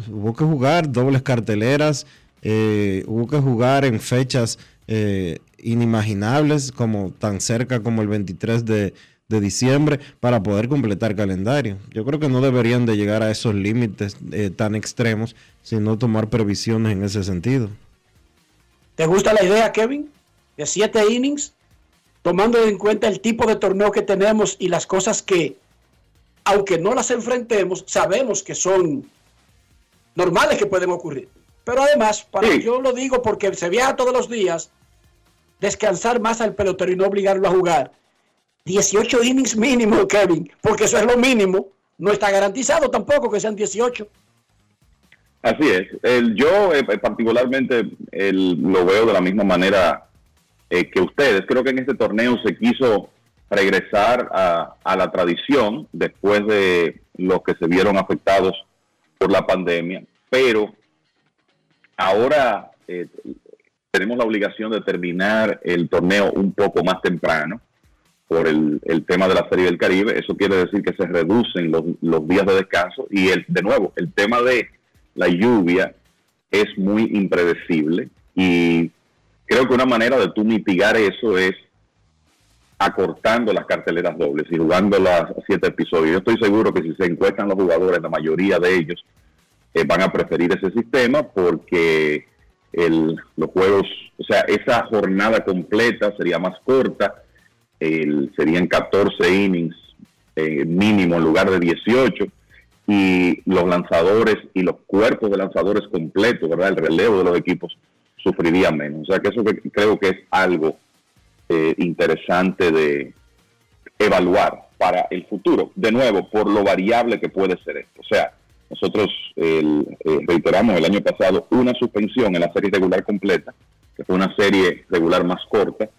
hubo que jugar dobles carteleras, eh, hubo que jugar en fechas eh, inimaginables, como tan cerca como el 23 de, diciembre, para poder completar calendario. Yo creo que no deberían de llegar a esos límites eh, tan extremos, sino tomar previsiones en ese sentido. ¿Te gusta la idea, Kevin? De siete innings, tomando en cuenta el tipo de torneo que tenemos y las cosas que aunque no las enfrentemos, sabemos que son normales que pueden ocurrir. Pero además, para yo lo digo porque se viaja todos los días, descansar más al pelotero y no obligarlo a jugar. 18 innings mínimo, [laughs] Kevin, porque eso es lo mínimo. No está garantizado tampoco que sean 18. Así es. El, yo eh, particularmente lo veo de la misma manera eh, que ustedes. Creo que en este torneo se quiso regresar a, la tradición después de los que se vieron afectados por la pandemia, pero ahora eh, tenemos la obligación de terminar el torneo un poco más temprano por el, tema de la Serie del Caribe. Eso quiere decir que se reducen los, los días de descanso y el, de nuevo, el tema de la lluvia es muy impredecible y creo que una manera de tú mitigar eso es acortando las carteleras dobles y jugando las siete episodios. Yo estoy seguro que si se encuestan los jugadores, la mayoría de ellos eh, van a preferir ese sistema porque el, los juegos, o sea, esa jornada completa sería más corta, el, serían 14 innings eh, mínimo en lugar de 18 y los lanzadores y los cuerpos de lanzadores completos, ¿verdad? El relevo de los equipos sufriría menos. O sea que eso creo que es algo eh, interesante de evaluar para el futuro. De nuevo, por lo variable que puede ser esto. O sea, nosotros eh, reiteramos el año pasado una suspensión en la serie regular completa, que fue una serie regular más corta.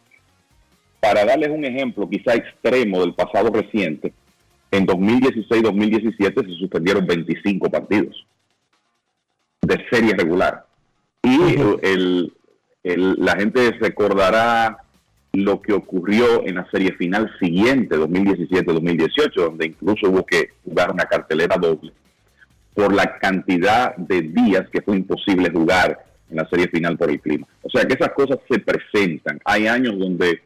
Para darles un ejemplo quizá extremo del pasado reciente, en 2016-2017 se suspendieron 25 partidos de serie regular. Y el, el, la gente recordará lo que ocurrió en la serie final siguiente, 2017-2018, donde incluso hubo que jugar una cartelera doble por la cantidad de días que fue imposible jugar en la serie final por el clima. O sea que esas cosas se presentan. Hay años donde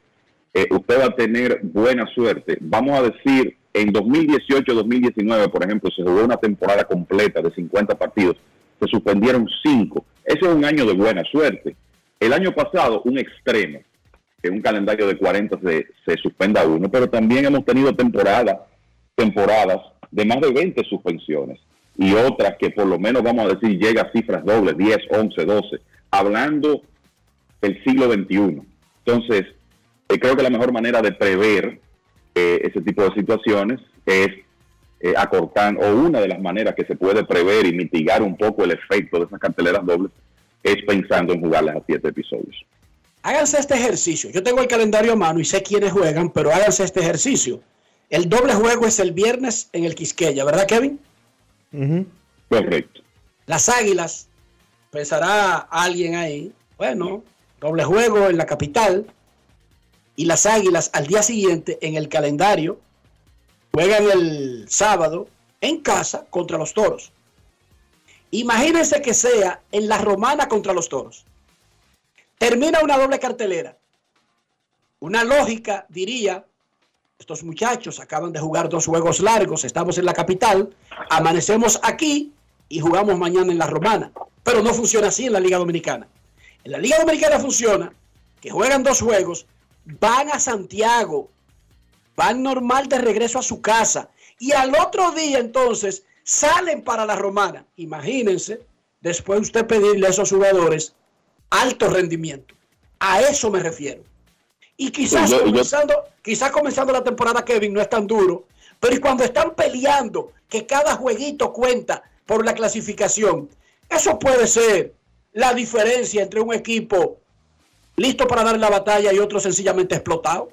eh, usted va a tener buena suerte. Vamos a decir, en 2018-2019, por ejemplo, se jugó una temporada completa de 50 partidos, se suspendieron 5. Ese es un año de buena suerte. El año pasado, un extremo, que un calendario de 40 se, se suspenda uno, pero también hemos tenido temporadas, temporadas de más de 20 suspensiones y otras que por lo menos vamos a decir llega a cifras dobles, 10, 11, 12, hablando del siglo XXI. Entonces, eh, creo que la mejor manera de prever eh, ese tipo de situaciones es eh, acortando, o una de las maneras que se puede prever y mitigar un poco el efecto de esas carteleras dobles es pensando en jugarlas a siete episodios. Háganse este ejercicio. Yo tengo el calendario a mano y sé quiénes juegan, pero háganse este ejercicio. El doble juego es el viernes en el Quisqueya, ¿verdad, Kevin? Correcto. Las Águilas, pensará alguien ahí, bueno, doble juego en la capital. Y las Águilas al día siguiente en el calendario juegan el sábado en casa contra los Toros. Imagínense que sea en la Romana contra los Toros. Termina una doble cartelera. Una lógica diría, estos muchachos acaban de jugar dos juegos largos, estamos en la capital, amanecemos aquí y jugamos mañana en la Romana. Pero no funciona así en la Liga Dominicana. En la Liga Dominicana funciona que juegan dos juegos, van a Santiago, van normal de regreso a su casa y al otro día entonces salen para la Romana. Imagínense, después usted pedirle a esos jugadores alto rendimiento. A eso me refiero. Y quizás, comenzando, quizás comenzando la temporada, Kevin, no es tan duro, pero cuando están peleando, que cada jueguito cuenta por la clasificación, eso puede ser la diferencia entre un equipo listo para dar la batalla y otro sencillamente explotado.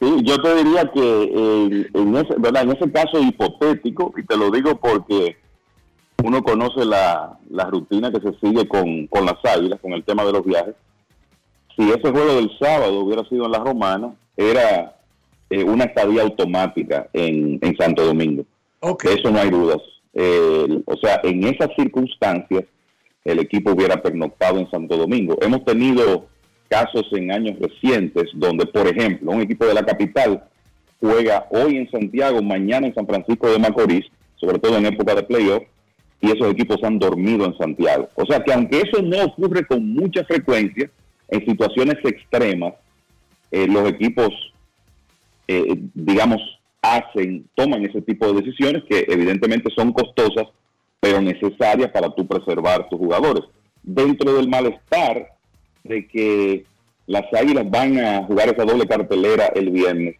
Sí, yo te diría que en, ese, ¿verdad? en ese caso hipotético, y te lo digo porque uno conoce la, la rutina que se sigue con, con las águilas, con el tema de los viajes, si ese juego del sábado hubiera sido en la Romana, era eh, una estadía automática en, en Santo Domingo. De eso no hay dudas. Eh, o sea, en esas circunstancias, el equipo hubiera pernoctado en Santo Domingo. Hemos tenido casos en años recientes donde, por ejemplo, un equipo de la capital juega hoy en Santiago, mañana en San Francisco de Macorís, sobre todo en época de playoff, y esos equipos han dormido en Santiago. O sea que aunque eso no ocurre con mucha frecuencia, en situaciones extremas, eh, los equipos, eh, digamos, hacen, toman ese tipo de decisiones que evidentemente son costosas, pero necesarias para tú preservar tus jugadores. Dentro del malestar de que las águilas van a jugar esa doble cartelera el viernes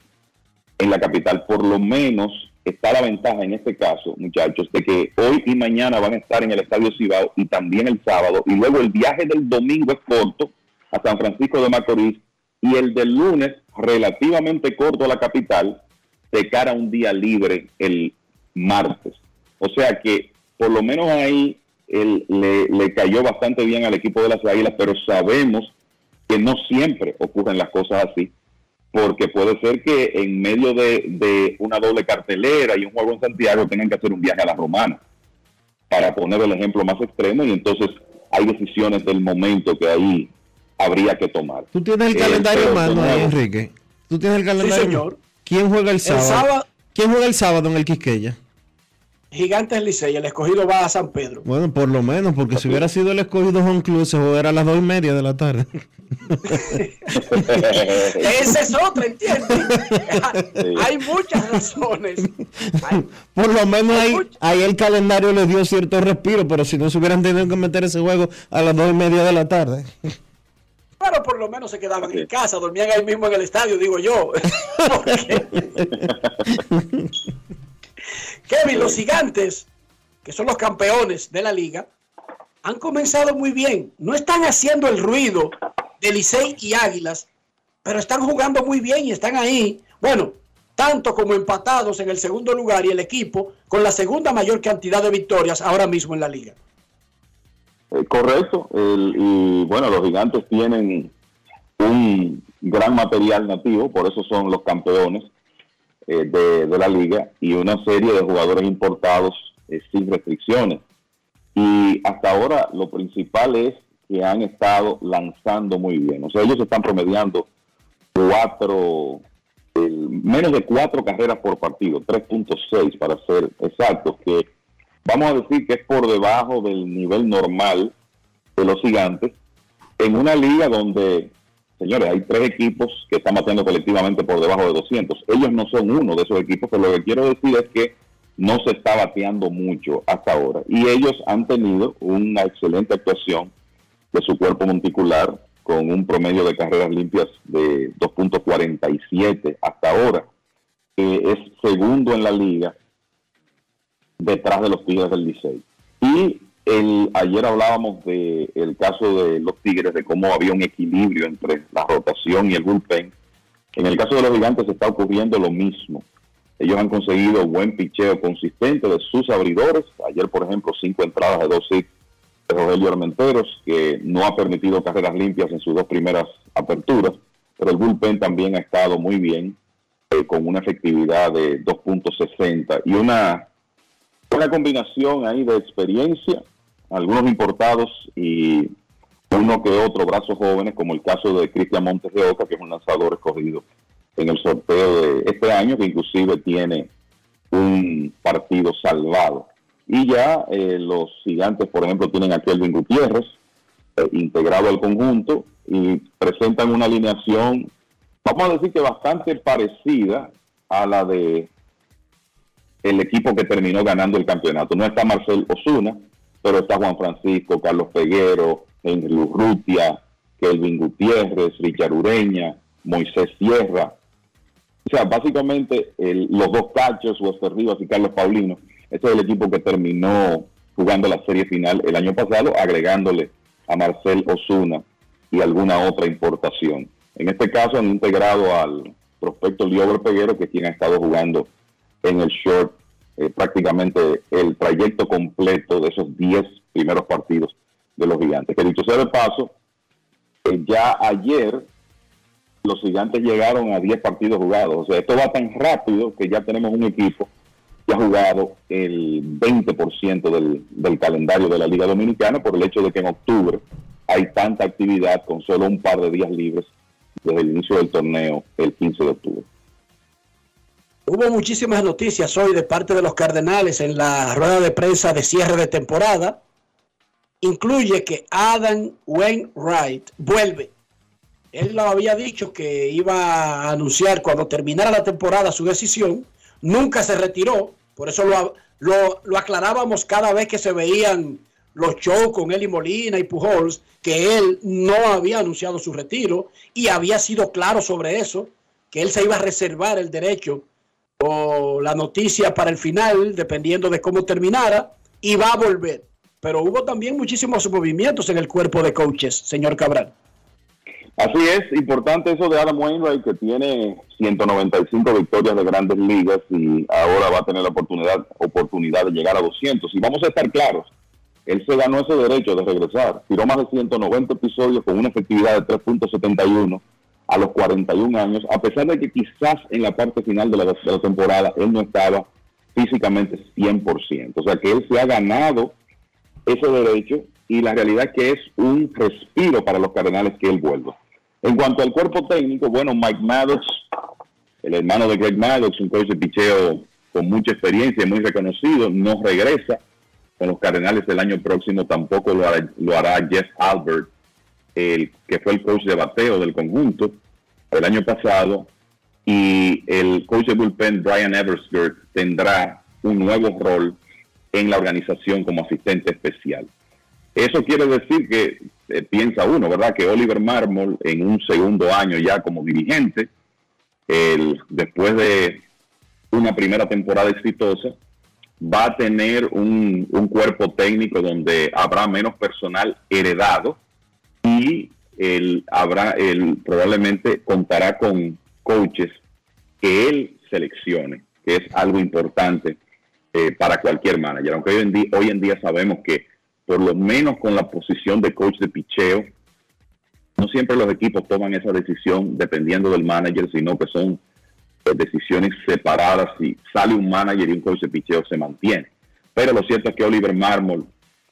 en la capital, por lo menos está la ventaja en este caso, muchachos, de que hoy y mañana van a estar en el Estadio Cibao y también el sábado, y luego el viaje del domingo es corto, a San Francisco de Macorís y el del lunes relativamente corto a la capital de cara a un día libre el martes. O sea que por lo menos ahí él, le, cayó bastante bien al equipo de las Águilas, pero sabemos que no siempre ocurren las cosas así, porque puede ser que en medio de, de, una doble cartelera y un juego en Santiago tengan que hacer un viaje a la Romana, para poner el ejemplo más extremo, y entonces hay decisiones del momento que ahí habría que tomar. Tú tienes el calendario mano ahí, Enrique. Tú tienes el calendario. Sí, señor. ¿Quién juega el sábado? El sábado ¿Quién juega el sábado en el Quisqueya? Gigantes Licey, el escogido va a San Pedro. Bueno, por lo menos, porque si hubiera sido el escogido Juan Cruz, se jugará a las dos y media de la tarde. [laughs] Esa es otra, ¿entiendes? Hay muchas razones. por lo menos ahí, ahí, el calendario les dio cierto respiro, pero si no se hubieran tenido que meter ese juego a las dos y media de la tarde. Pero por lo menos se quedaban en casa, dormían ahí mismo en el estadio, digo yo. [laughs] [laughs] Kevin, los gigantes, que son los campeones de la liga, han comenzado muy bien. No están haciendo el ruido de Licey y Águilas, pero están jugando muy bien y están ahí. Bueno, tanto como empatados en el segundo lugar y el equipo con la segunda mayor cantidad de victorias ahora mismo en la liga. Eh, correcto. y bueno, los gigantes tienen un gran material nativo, por eso son los campeones eh, de, la liga y una serie de jugadores importados eh, sin restricciones. Y hasta ahora lo principal es que han estado lanzando muy bien. O sea, ellos están promediando cuatro, menos de cuatro carreras por partido, 3.6 para ser exactos, que vamos a decir que es por debajo del nivel normal de los gigantes, en una liga donde, señores, hay tres equipos que están bateando colectivamente por debajo de 200. Ellos no son uno de esos equipos, pero lo que quiero decir es que no se está bateando mucho hasta ahora. Y ellos han tenido una excelente actuación de su cuerpo monticular con un promedio de carreras limpias de 2.47 hasta ahora, que es segundo en la liga detrás de los Tigres del Licey. Y el, ayer hablábamos del el caso de los Tigres, de cómo había un equilibrio entre la rotación y el bullpen. En el caso de los gigantes está ocurriendo lo mismo. Ellos han conseguido buen picheo consistente de sus abridores. Ayer, por ejemplo, cinco entradas de dos hits de Rogelio Armenteros, que no ha permitido carreras limpias en sus dos primeras aperturas. Pero el bullpen también ha estado muy bien, eh, con una efectividad de 2.60 y una una combinación ahí de experiencia, algunos importados y uno que otro brazos jóvenes, como el caso de Cristian Montes de Oca, que es un lanzador escogido en el sorteo de este año, que inclusive tiene un partido salvado. Y ya eh, los gigantes, por ejemplo, tienen a Kelvin Gutiérrez eh, integrado al conjunto y presentan una alineación, vamos a decir que bastante parecida a la de el equipo que terminó ganando el campeonato. No está Marcel Osuna, pero está Juan Francisco, Carlos Peguero, Henry Urrutia, Kelvin Gutiérrez, Richard Ureña, Moisés Sierra. O sea, básicamente los dos cachos, Wester Rivas y Carlos Paulino, ese es el equipo que terminó jugando la serie final el año pasado, agregándole a Marcel Osuna y alguna otra importación. En este caso han integrado al prospecto Liober Peguero, que es quien ha estado jugando en el short eh, prácticamente el trayecto completo de esos 10 primeros partidos de los gigantes. Que dicho sea de paso, eh, ya ayer los gigantes llegaron a 10 partidos jugados. O sea, esto va tan rápido que ya tenemos un equipo que ha jugado el 20% del, del calendario de la Liga Dominicana por el hecho de que en octubre hay tanta actividad con solo un par de días libres desde el inicio del torneo el 15 de octubre. Hubo muchísimas noticias hoy de parte de los Cardenales en la rueda de prensa de cierre de temporada. Incluye que Adam Wainwright vuelve. Él lo había dicho que iba a anunciar cuando terminara la temporada su decisión. Nunca se retiró. Por eso lo, lo, aclarábamos cada vez que se veían los shows con y Molina y Pujols, que él no había anunciado su retiro y había sido claro sobre eso, que él se iba a reservar el derecho o la noticia para el final, dependiendo de cómo terminara, y va a volver. Pero hubo también muchísimos movimientos en el cuerpo de coaches, señor Cabral. Así es, importante eso de Adam Wainwright, que tiene 195 victorias de grandes ligas y ahora va a tener la oportunidad, oportunidad de llegar a 200. Y vamos a estar claros, él se ganó ese derecho de regresar. Tiró más de 190 episodios con una efectividad de 3.71 a los 41 años, a pesar de que quizás en la parte final de la, temporada él no estaba físicamente 100%. O sea que él se ha ganado ese derecho y la realidad es que es un respiro para los Cardenales que él vuelva. En cuanto al cuerpo técnico, bueno, Mike Maddox, el hermano de Greg Maddox, un coach de picheo con mucha experiencia y muy reconocido, no regresa con los Cardenales el año próximo, tampoco lo hará, lo hará Jeff Albert, el que fue el coach de bateo del conjunto el año pasado, y el coach de bullpen Brian Eversgert tendrá un nuevo rol en la organización como asistente especial. Eso quiere decir que eh, piensa uno, ¿verdad? Que Oliver Marmol en un segundo año ya como dirigente, después de una primera temporada exitosa, va a tener un cuerpo técnico donde habrá menos personal heredado y él habrá, él probablemente contará con coaches que él seleccione, que es algo importante eh, para cualquier manager. Aunque hoy en, día, hoy en día sabemos que por lo menos con la posición de coach de picheo, no siempre los equipos toman esa decisión dependiendo del manager, sino que son eh, decisiones separadas. Si sale un manager y un coach de picheo se mantiene. Pero lo cierto es que Oliver Marmol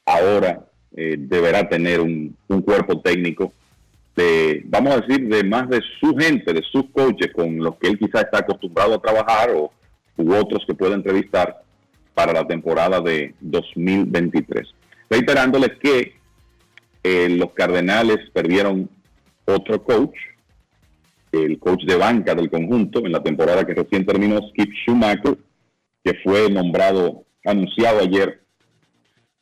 ahora eh, deberá tener un, cuerpo técnico de, vamos a decir, de más de su gente, de sus coaches con los que él quizá está acostumbrado a trabajar o u otros que pueda entrevistar para la temporada de 2023. Reiterándoles que eh, los Cardenales perdieron otro coach, el coach de banca del conjunto en la temporada que recién terminó, Skip Schumacher, que fue nombrado, anunciado ayer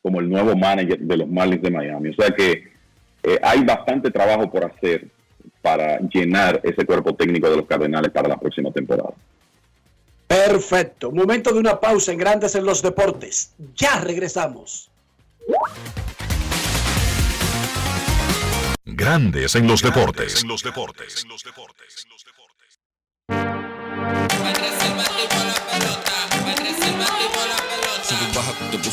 como el nuevo manager de los Marlins de Miami. O sea que eh, hay bastante trabajo por hacer para llenar ese cuerpo técnico de los Cardenales para la próxima temporada. Perfecto. Momento de una pausa en Grandes en los Deportes. Ya regresamos. Grandes en los deportes. En los deportes.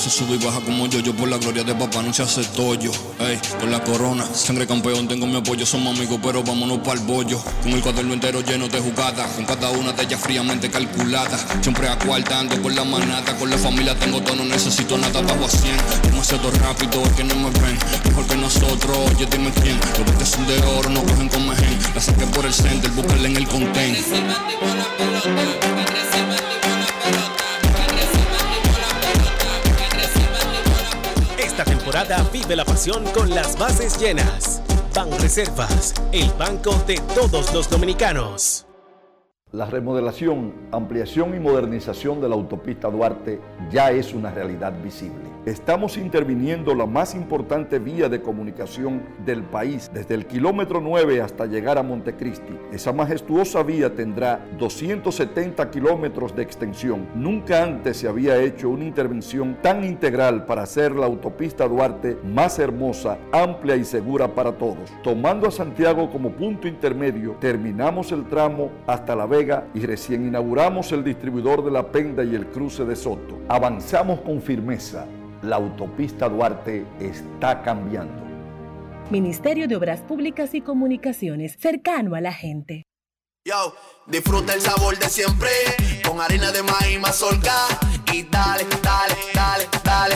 Puse sube y baja como yo, yo por la gloria de papá no se hace tollo. Ey, con la corona, sangre campeón, tengo mi apoyo, somos amigos, pero vámonos para el bollo. Con el cuaderno entero lleno de jugadas, con cada una de ellas fríamente calculada. Siempre acuartando con la manata, con la familia tengo todo, no necesito nada, bajo a 100. Demasiado rápido, es que no me ven. Mejor que nosotros, oye, dime quién. Los que son de oro, no cogen con mejen. La saqué por el center, búscala en el content. Esta temporada vive la pasión con las bases llenas. Ban Reservas, el banco de todos los dominicanos. La remodelación, ampliación y modernización de la autopista Duarte ya es una realidad visible. Estamos interviniendo la más importante vía de comunicación del país, desde el kilómetro 9 hasta llegar a Montecristi. Esa majestuosa vía tendrá 270 kilómetros de extensión. Nunca antes se había hecho una intervención tan integral para hacer la autopista Duarte más hermosa, amplia y segura para todos. Tomando a Santiago como punto intermedio, terminamos el tramo hasta La Vega y recién inauguramos el distribuidor de La Penda y el cruce de Soto. Avanzamos con firmeza la autopista Duarte está cambiando. Ministerio de Obras Públicas y Comunicaciones, cercano a la gente. Yo, disfruta el sabor de siempre, con harina de maíz mazorca y dale, dale, dale, dale.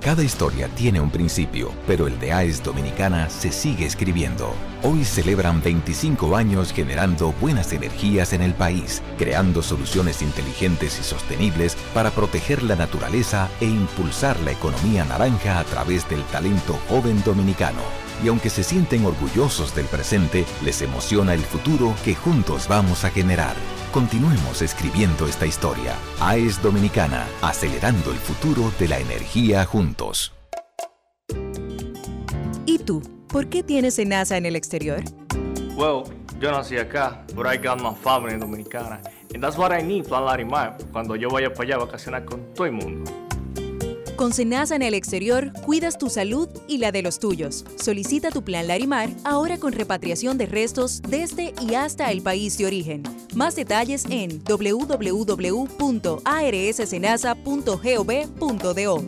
Cada historia tiene un principio, pero el de AES Dominicana se sigue escribiendo. Hoy celebran 25 años generando buenas energías en el país, creando soluciones inteligentes y sostenibles para proteger la naturaleza e impulsar la economía naranja a través del talento joven dominicano. Y aunque se sienten orgullosos del presente, les emociona el futuro que juntos vamos a generar. Continuemos escribiendo esta historia. AES Dominicana, acelerando el futuro de la energía juntos. ¿Y tú? ¿Por qué tienes NASA en el exterior? Well, yo nací acá, but I got my family dominicana. And that's what I need, Plan Larimar, cuando yo vaya para allá a vacacionar con todo el mundo. Con Senasa en el exterior, cuidas tu salud y la de los tuyos. Solicita tu plan Larimar ahora con repatriación de restos desde y hasta el país de origen. Más detalles en www.arssenasa.gov.do.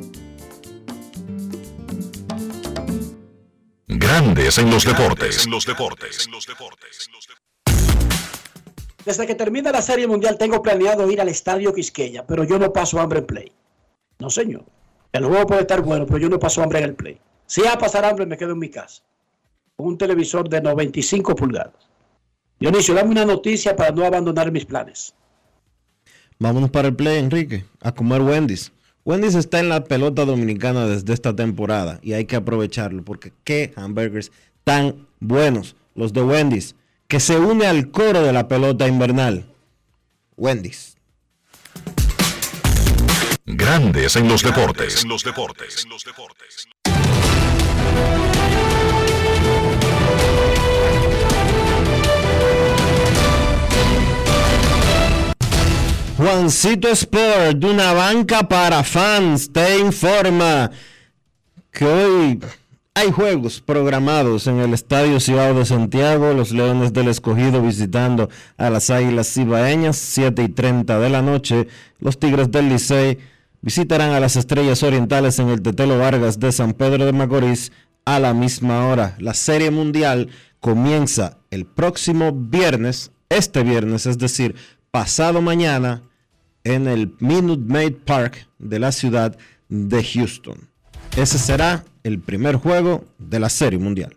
Grandes en los deportes. En los deportes. Desde que termina la Serie Mundial tengo planeado ir al Estadio Quisqueya, pero yo no paso hambre en play. No, señor. El juego puede estar bueno, pero yo no paso hambre en el play. Si va a pasar hambre, me quedo en mi casa. Con un televisor de 95 pulgadas. Dionisio, dame una noticia para no abandonar mis planes. Vámonos para el play, Enrique, a comer Wendy's. Wendy's está en la pelota dominicana desde esta temporada y hay que aprovecharlo porque qué hamburgers tan buenos los de Wendy's, que se une al coro de la pelota invernal. Wendy's. Grandes en los deportes. En los deportes. Juancito Sport, de una banca para fans, te informa que hoy hay juegos programados en el Estadio Ciudad de Santiago, los Leones del Escogido visitando a las Águilas Cibaeñas, 7 y 30 de la noche, los Tigres del Licey visitarán a las Estrellas Orientales en el Tetelo Vargas de San Pedro de Macorís a la misma hora. La Serie Mundial comienza el próximo viernes, este viernes, es decir, pasado mañana, en el Minute Maid Park de la ciudad de Houston. Ese será el primer juego de la Serie Mundial.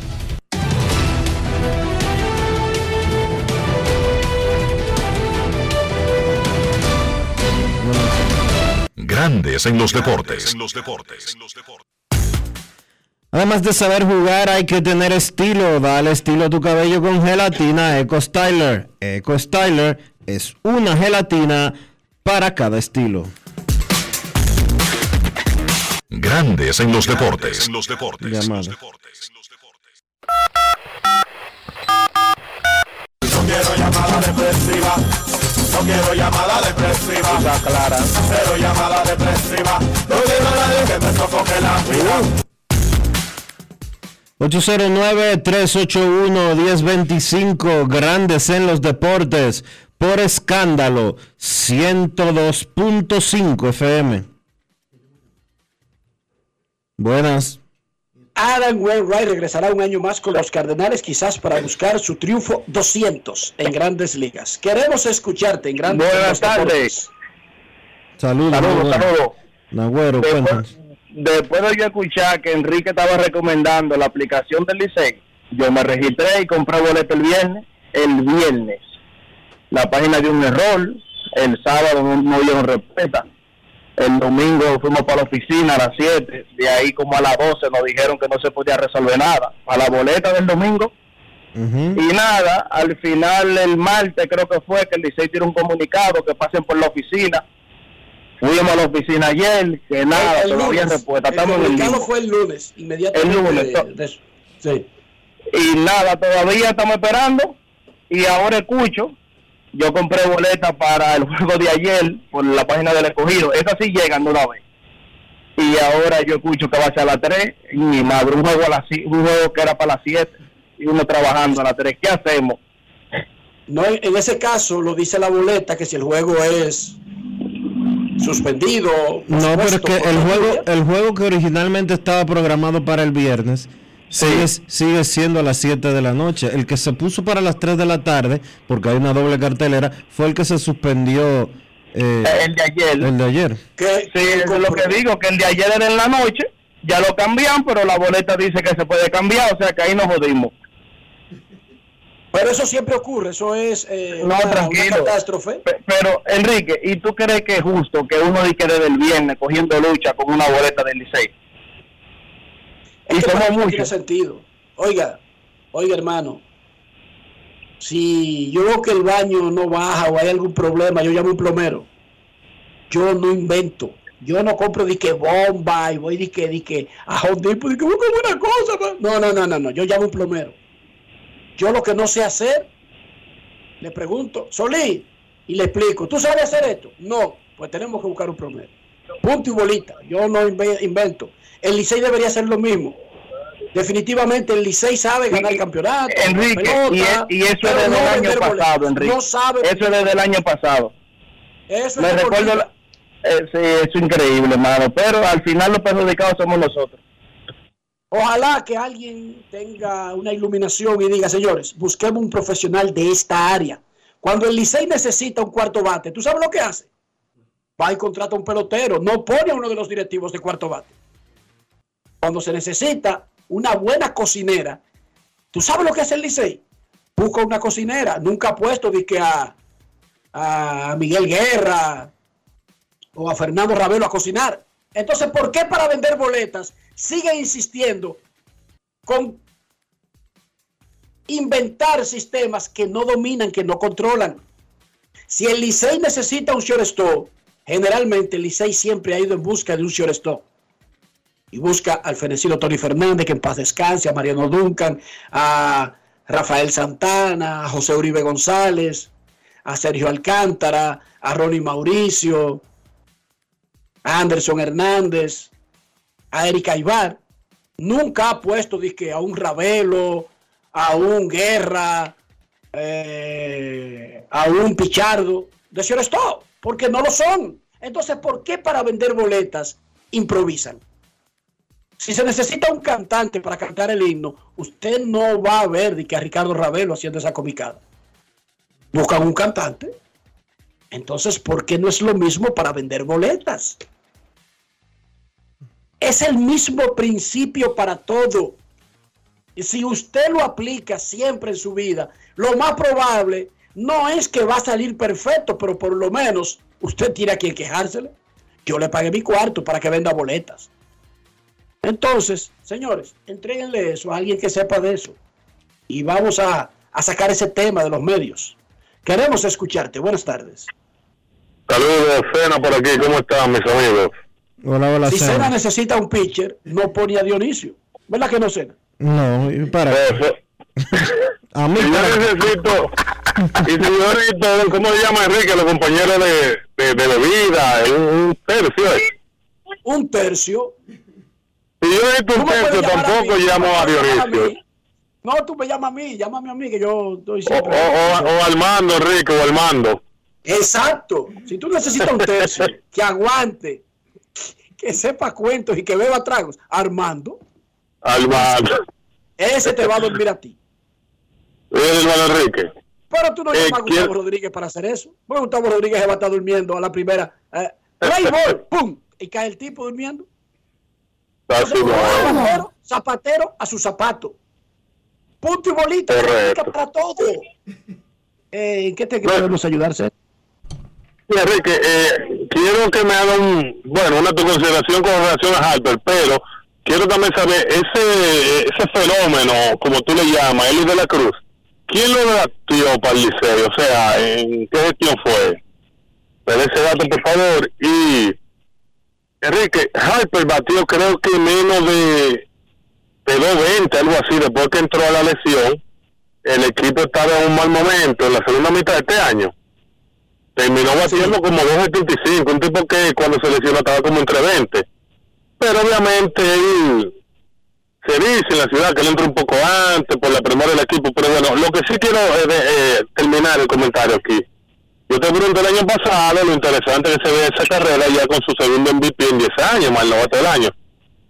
Grandes en los deportes. Además de saber jugar, hay que tener estilo. Dale estilo a tu cabello con gelatina Eco Styler. Eco Styler es una gelatina para cada estilo. Grandes en los deportes. En los deportes. No quiero llamada depresiva. No quiero llamada depresiva. clara. Cero llamada depresiva. No quiero nadie que me sofoque la vida. 809-381-1025, grandes en los deportes, por escándalo, 102.5 FM. Buenas. Adam Wainwright regresará un año más con los Cardenales, quizás para buscar su triunfo 200 en grandes ligas. Queremos escucharte en grandes Buenas tardes. Saludos, saludos. saludos. Nagüero, después de yo escuchar que Enrique estaba recomendando la aplicación del Licey, yo me registré y compré boleto el viernes. El viernes. La página dio un error. El sábado no, no dieron respuesta. El domingo fuimos para la oficina a las 7. De ahí como a las 12 nos dijeron que no se podía resolver nada. A la boleta del domingo. Y nada, al final el martes creo que fue que el Licey tiró un comunicado que pasen por la oficina Fuimos a la oficina ayer, que nada, todavía respuesta. Estamos el en fue el lunes, inmediatamente. El lunes. sí. Y nada, todavía estamos esperando. Y ahora escucho. Yo compré boleta para el juego de ayer por la página del escogido. Esas sí llegan de una vez. Y ahora yo escucho que va a ser a las 3. Y mi madre, un juego, a las, un juego que era para las 7. Y uno trabajando a las 3. ¿Qué hacemos? No, en ese caso lo dice la boleta que si el juego es suspendido. No, pero es que el juego, el juego que originalmente estaba programado para el viernes sigue, sigue siendo a las 7 de la noche. El que se puso para las 3 de la tarde, porque hay una doble cartelera, fue el que se suspendió. Eh, el de ayer. El de ayer. sí, es lo que digo, que el de ayer era en la noche, ya lo cambian, pero la boleta dice que se puede cambiar, o sea que ahí nos jodimos. Pero eso siempre ocurre, eso es eh, una, catástrofe. Pero, Enrique, ¿y tú crees que es justo que uno diga desde el viernes cogiendo lucha con una boleta del Licey? Y somos muchos. tiene sentido. Oiga, oiga hermano, si yo veo que el baño no baja o hay algún problema, yo llamo a un plomero. Yo no invento. Yo no compro de que bomba y voy de que, de que a Honda y que busco una cosa. No, no, no, no, no. Yo llamo a un plomero yo lo que no sé hacer, le pregunto, Solí, y le explico, ¿tú sabes hacer esto? No, pues tenemos que buscar un promedio. Punto y bolita. Yo no inve- invento. El Licey debería hacer lo mismo. Definitivamente el Licey sabe ganar el campeonato. Enrique, pelota, y, es- y eso es desde no el año pasado. Enrique. No sabe. Eso es desde el año pasado. Eso Me es recuerdo, la- eh, sí, es increíble, hermano. Pero al final los perjudicados somos nosotros. Ojalá que alguien tenga una iluminación y diga, señores, busquemos un profesional de esta área. Cuando el Licey necesita un cuarto bate, ¿tú sabes lo que hace? Va y contrata un pelotero, no pone a uno de los directivos de cuarto bate. Cuando se necesita una buena cocinera, ¿tú sabes lo que hace el Licey? Busca una cocinera. Nunca ha puesto a Miguel Guerra o a Fernando Ravelo a cocinar. Entonces, ¿por qué para vender boletas sigue insistiendo con inventar sistemas que no dominan, que no controlan? Si el Licey necesita un shortstop, generalmente Licey siempre ha ido en busca de un shortstop. Y busca al fenecido Tony Fernández, que en paz descanse, a Mariano Duncan, a Rafael Santana, a José Uribe González, a Sergio Alcántara, a Ronnie Mauricio, a Anderson Hernández, a Erika Ibar. Nunca ha puesto a un Ravelo, a un Guerra, eh, a un Pichardo de shortstop, porque no lo son. Entonces, ¿por qué para vender boletas improvisan? Si se necesita un cantante para cantar el himno, usted no va a ver que a Ricardo Ravelo haciendo esa comicada. Buscan un cantante. Entonces, ¿por qué no es lo mismo para vender boletas? Es el mismo principio para todo. Y si usted lo aplica siempre en su vida, lo más probable no es que va a salir perfecto, pero por lo menos usted tiene a quien quejársele. Yo le pagué mi cuarto para que venda boletas. Entonces, señores, entréguenle eso a alguien que sepa de eso. Y vamos a, a sacar ese tema de los medios. Queremos escucharte. Buenas tardes. Saludos, Cena por aquí, ¿cómo están mis amigos? Hola, hola, si Cena. Necesita un pitcher, no pone a Dionisio. ¿Verdad que no, Cena? No, para. A mí, Y necesito, y si yo necesito, ¿cómo se llama Enrique? Los compañeros de, de, de bebida, un, un tercio. ¿eh? Un tercio. Si yo necesito un Tú me puedes tercio, a tampoco llamo a Dionisio. No, tú me llamas a mí, llámame a mí, que yo estoy O, siempre. o, o Armando, Enrique, o Armando. Exacto. Si tú necesitas un tercio [laughs] que aguante, que sepa cuentos y que beba tragos, Armando, Armando. ese te va a dormir a ti. Hermano Enrique. Pero tú no Eh, llamas a Gustavo Rodríguez para hacer eso. Porque Gustavo Rodríguez se va a estar durmiendo a la primera. Eh, play [laughs] ball, ¡pum! Y cae el tipo durmiendo. Zapatero, zapatero a su zapato. Punto y bolita. para todo. Eh, ¿En qué te queremos ayudarse? Enrique, eh, quiero que me haga un, bueno, una tu consideración con relación a Harper, pero quiero también saber ese ese fenómeno, como tú le llamas, Eli de la Cruz, ¿quién lo debatió para el liceo? O sea, ¿en qué gestión fue? Dé ese dato, por favor. Y, Enrique, Harper batió creo que menos de, de 2.20, algo así, después que entró a la lesión. El equipo estaba en un mal momento en la segunda mitad de este año terminó batiendo como 2.75, un tipo que cuando se lesionó estaba como entre 20. Pero obviamente él se dice en la ciudad que él entró un poco antes por la primera del equipo, pero bueno, lo que sí quiero es de- eh, terminar el comentario aquí. Yo te pregunté el año pasado lo interesante que se ve esa carrera ya con su segundo MVP en 10 años, más novato del año.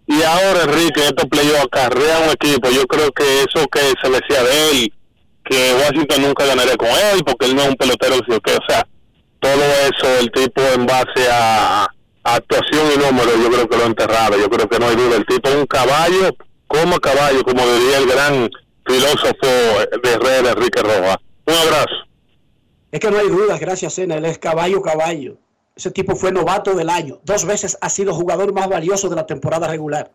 Y ahora Enrique, en estos playoffs acarrea un equipo, yo creo que eso que se decía de él, que Washington nunca ganaría con él, porque él no es un pelotero, sino que, o sea, todo eso, el tipo en base a, a actuación y números, yo creo que lo ha enterrado, yo creo que no hay duda, el tipo es un caballo, como caballo, como diría el gran filósofo de Herrera, Enrique Rojas. Un abrazo. Es que no hay dudas, gracias, Cena. Él es caballo, caballo. Ese tipo fue novato del año. Dos veces ha sido jugador más valioso de la temporada regular.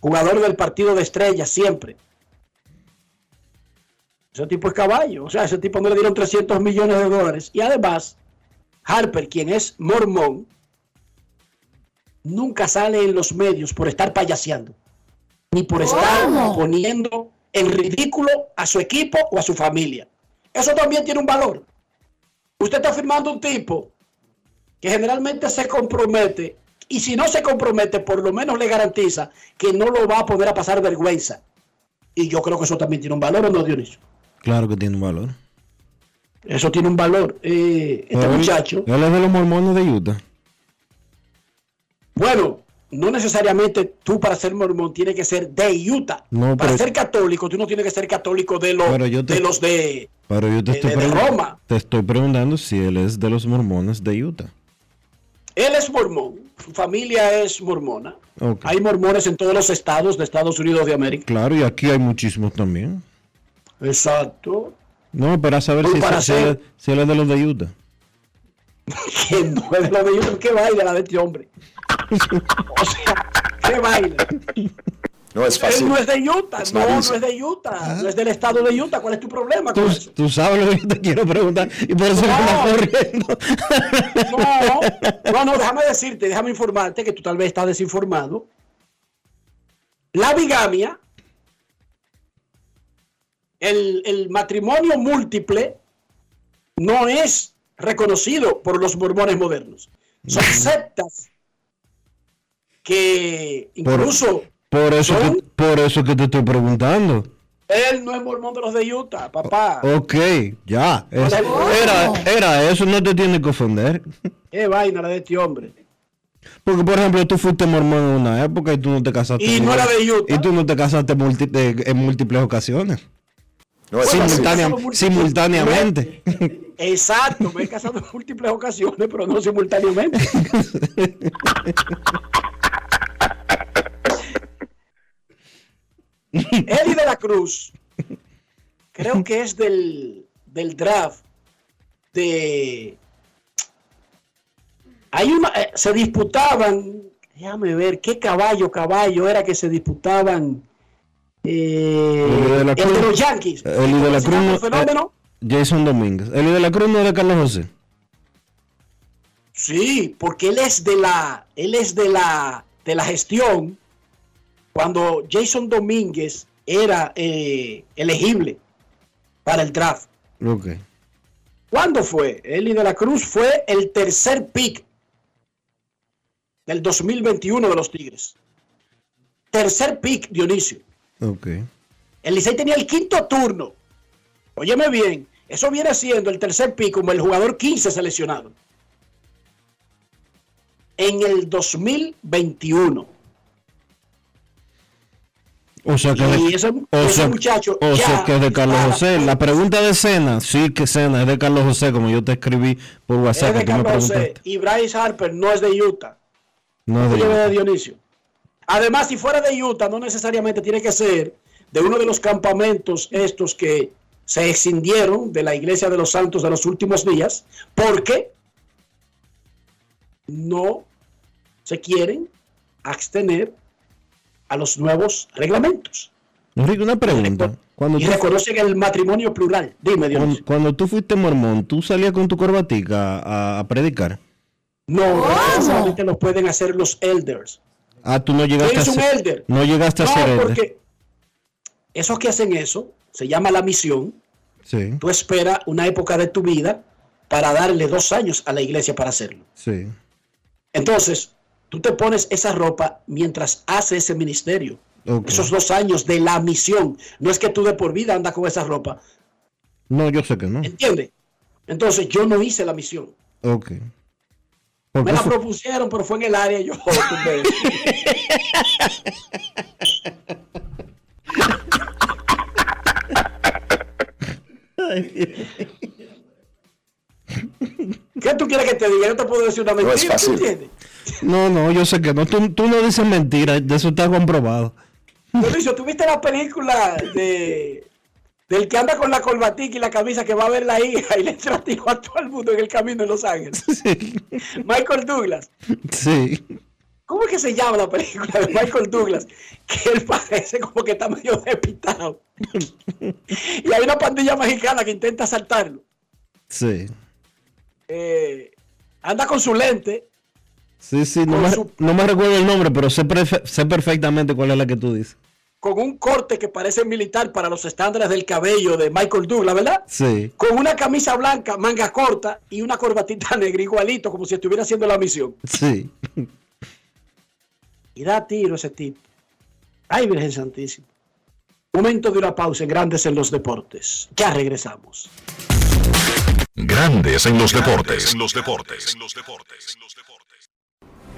Jugador del partido de estrellas, siempre. Ese tipo es caballo. O sea, ese tipo no le dieron 300 millones de dólares. Y además, Harper, quien es mormón, nunca sale en los medios por estar payaseando. Ni por estar poniendo en ridículo a su equipo o a su familia. Eso también tiene un valor. Usted está firmando un tipo que generalmente se compromete y si no se compromete, por lo menos le garantiza que no lo va a poner a pasar vergüenza. Y yo creo que eso también tiene un valor, ¿o no, Dionisio? Claro que tiene un valor. Eso tiene un valor. Eh, este muchacho, Él es de los mormones de Utah. Bueno, no necesariamente tú para ser mormón tienes que ser de Utah. No, para ser católico, tú no tienes que ser católico de los, Pero yo te- de, los de, Pero yo te de- estoy, de- de pregun- Roma. te estoy preguntando si él es de los mormones de Utah. Él es mormón, su familia es mormona. Hay mormones en todos los estados de Estados Unidos de América. Claro, y aquí hay muchísimos también. Exacto. No, para saber si, para si ser- él, si él es de los de Utah. [laughs] Que no es de los de Utah, ¿Qué baila la de este hombre? O sea. No es fácil. Él no es de Utah, no, no es de Utah, no es del estado de Utah. ¿Cuál es tu problema Tú, con eso? tú sabes lo que yo te quiero preguntar y por eso me estás corriendo. No, no, no, déjame decirte, déjame informarte que tú tal vez estás desinformado. La bigamia, el, el matrimonio múltiple, no es reconocido por los mormones modernos. Son sectas que incluso Por eso, que, por eso que te estoy preguntando. él no es mormón de los de Utah, papá. Ok, ya. es- era, era eso, no te tienes que ofender. [laughs] Qué vaina la de este hombre. Porque, por ejemplo, tú fuiste mormón en una época y tú no te casaste. Y no era de Utah. Y tú no te casaste multi- de- en múltiples ocasiones. No es Simultánea- fácil. simultáneamente. [laughs] Exacto, me he casado en múltiples ocasiones, pero no simultáneamente. [laughs] Eli de la Cruz, creo que es del, del draft de... Hay una, eh, se disputaban, déjame ver, ¿qué caballo, caballo era que se disputaban? Eh, Eli de la el de los Yankees. Eli de la ¿Cómo se Cruz. el fenómeno? eh, Jason Domínguez. Eli de la Cruz no de Carlos José. Sí, porque él es de la, él es de la, de la gestión cuando Jason Domínguez era eh, elegible para el draft. ¿Cuándo fue? Eli de la Cruz fue el tercer pick del 2021 de los Tigres. Tercer pick, Dionisio. Ok. El Licey tenía el quinto turno. Óyeme bien, eso viene siendo el tercer pick como el jugador 15 seleccionado. En el 2021. O sea que, Y de- ese- o ese sea- muchacho o ya sea que es de Carlos José. La pregunta de Cena, sí que Cena es de Carlos José, como yo te escribí por Es WhatsApp. de tú me Carlos José. Y Bryce Harper no es de Utah. No es de Utah. de Dionisio. Además, si fuera de Utah, no necesariamente tiene que ser de uno de los campamentos estos que se escindieron de la Iglesia de los Santos de los últimos días, porque no se quieren abstener a los nuevos reglamentos Enrique, una pregunta. Cuando y tú, reconocen el matrimonio plural. Dime, Dionisio. cuando, cuando tú fuiste mormón, ¿tú salías con tu corbatica a, a predicar? No, solamente lo pueden hacer los elders. Ah, tú no llegaste a eres un ser, elder. no llegaste a No, ser elder. porque esos que hacen eso se llama la misión. Sí, Tú esperas una época de tu vida para darle dos años a la iglesia para hacerlo. sí. Entonces, tú te pones esa ropa mientras haces ese ministerio. Esos dos años de la misión. No es que tú de por vida andas con esa ropa. No, yo sé que no. ¿Entiendes? Entonces, yo no hice la misión. Ok. Me la eso- propusieron, pero fue en el área y yo. [laughs] [laughs] ¿Qué tú quieres que te diga? Yo te puedo decir una No es mentira, ¿tú fácil. No, no, yo sé que no. Tú, tú no dices mentiras, de eso está comprobado. Mauricio, ¿tú viste la película de del que anda con la corbatica y la camisa que va a ver la hija y le tratijo a todo el mundo en el camino de Los Ángeles? [laughs] Michael Douglas. Sí. ¿Cómo es que se llama la película de Michael Douglas? Que él parece como que está medio despistado. Y hay una pandilla mexicana que intenta asaltarlo. Sí. Eh, anda con su lente. Sí, sí, no me, su- no me recuerdo el nombre, pero sé, prefe- sé perfectamente cuál es la que tú dices. con un corte que parece militar para los estándares del cabello de Michael Douglas, ¿verdad? Sí. Con una camisa blanca, manga corta y una corbatita [laughs] negra igualito, como si estuviera haciendo la misión. Sí. Y da tiro ese tipo. Ay, Virgen Santísima. Momento de una pausa en Grandes en los Deportes. Ya regresamos. Grandes en los deportes. los deportes.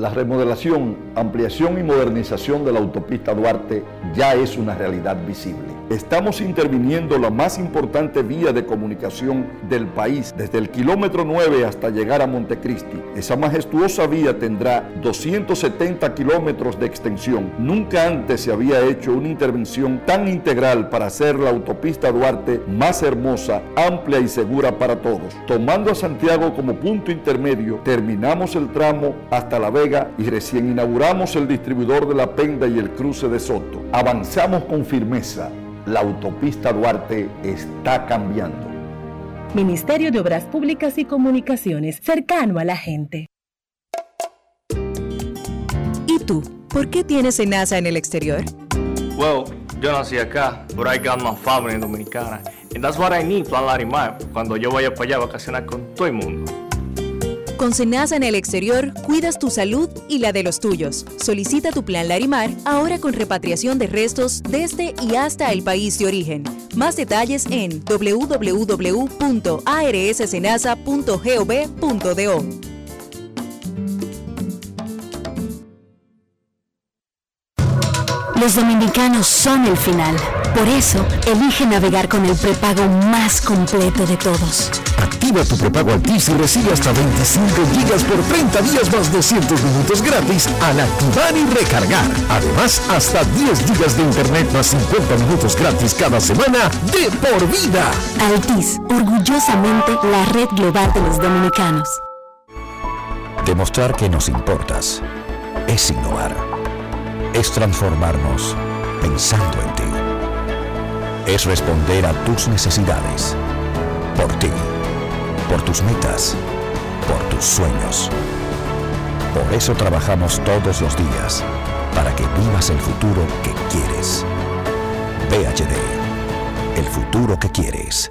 La remodelación, ampliación y modernización de la autopista Duarte ya es una realidad visible. Estamos interviniendo la más importante vía de comunicación del país, desde el kilómetro 9 hasta llegar a Montecristi. Esa majestuosa vía tendrá 270 kilómetros de extensión. Nunca antes se había hecho una intervención tan integral para hacer la autopista Duarte más hermosa, amplia y segura para todos. Tomando a Santiago como punto intermedio, terminamos el tramo hasta La Vega y recién inauguramos el distribuidor de La Penda y el cruce de Soto. Avanzamos con firmeza. La autopista Duarte está cambiando. Ministerio de Obras Públicas y Comunicaciones, cercano a la gente. ¿Y tú? ¿Por qué tienes NASA en el exterior? Well, yo nací acá, but I got my family dominicana. And that's what I need, Plan Larimar, cuando yo vaya para allá a vacacionar con todo el mundo. Con Senasa en el exterior, cuidas tu salud y la de los tuyos. Solicita tu plan Larimar ahora con repatriación de restos desde y hasta el país de origen. Más detalles en www.arssenasa.gov.do. Los dominicanos son el final. Por eso, elige navegar con el prepago más completo de todos. Activa tu prepago Altis y recibe hasta 25 gigas por 30 días más 200 minutos gratis al activar y recargar. Además, hasta 10 gigas de internet más 50 minutos gratis cada semana de por vida. Altis, orgullosamente la red global de los dominicanos. Demostrar que nos importas es innovar. Es transformarnos pensando en ti. Es responder a tus necesidades. Por ti. Por tus metas. Por tus sueños. Por eso trabajamos todos los días. Para que vivas el futuro que quieres. PHD. El futuro que quieres.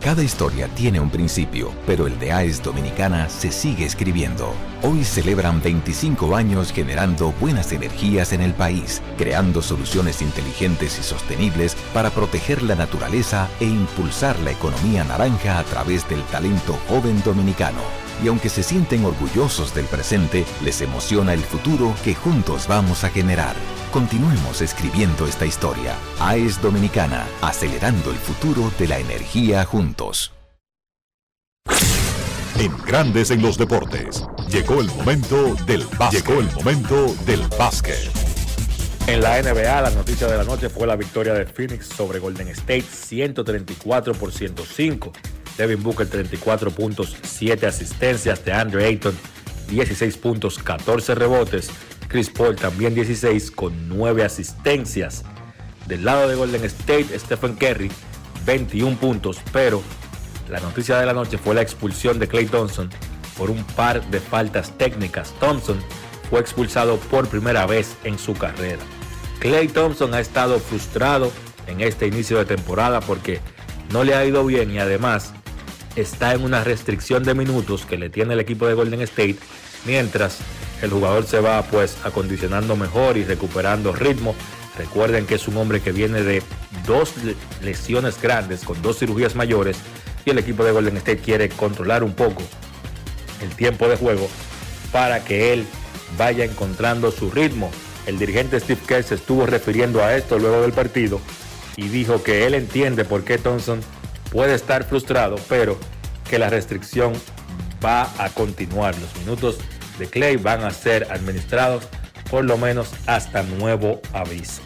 Cada historia tiene un principio, pero el de AES Dominicana se sigue escribiendo. Hoy celebran 25 años generando buenas energías en el país, creando soluciones inteligentes y sostenibles para proteger la naturaleza e impulsar la economía naranja a través del talento joven dominicano. Y aunque se sienten orgullosos del presente, les emociona el futuro que juntos vamos a generar. Continuemos escribiendo esta historia. AES Dominicana, acelerando el futuro de la energía juntos. En Grandes en los Deportes, llegó el momento del básquet. Llegó el momento del básquet. En la NBA, la noticia de la noche fue la victoria de Phoenix sobre Golden State, 134 por 105. Devin Booker, 34 puntos, 7 asistencias. De Andre Ayton, 16 puntos, 14 rebotes. Chris Paul también 16 con 9 asistencias. Del lado de Golden State, Stephen Curry, 21 puntos, pero la noticia de la noche fue la expulsión de Clay Thompson por un par de faltas técnicas. Thompson fue expulsado por primera vez en su carrera. Clay Thompson ha estado frustrado en este inicio de temporada porque no le ha ido bien y además está en una restricción de minutos que le tiene el equipo de Golden State mientras el jugador se va pues acondicionando mejor y recuperando ritmo. Recuerden que es un hombre que viene de dos lesiones grandes con dos cirugías mayores y el equipo de Golden State quiere controlar un poco el tiempo de juego para que él vaya encontrando su ritmo. El dirigente Steve Kerr se estuvo refiriendo a esto luego del partido y dijo que él entiende por qué Thompson puede estar frustrado, pero que la restricción va a continuar. Los minutos de Clay van a ser administrados por lo menos hasta nuevo aviso.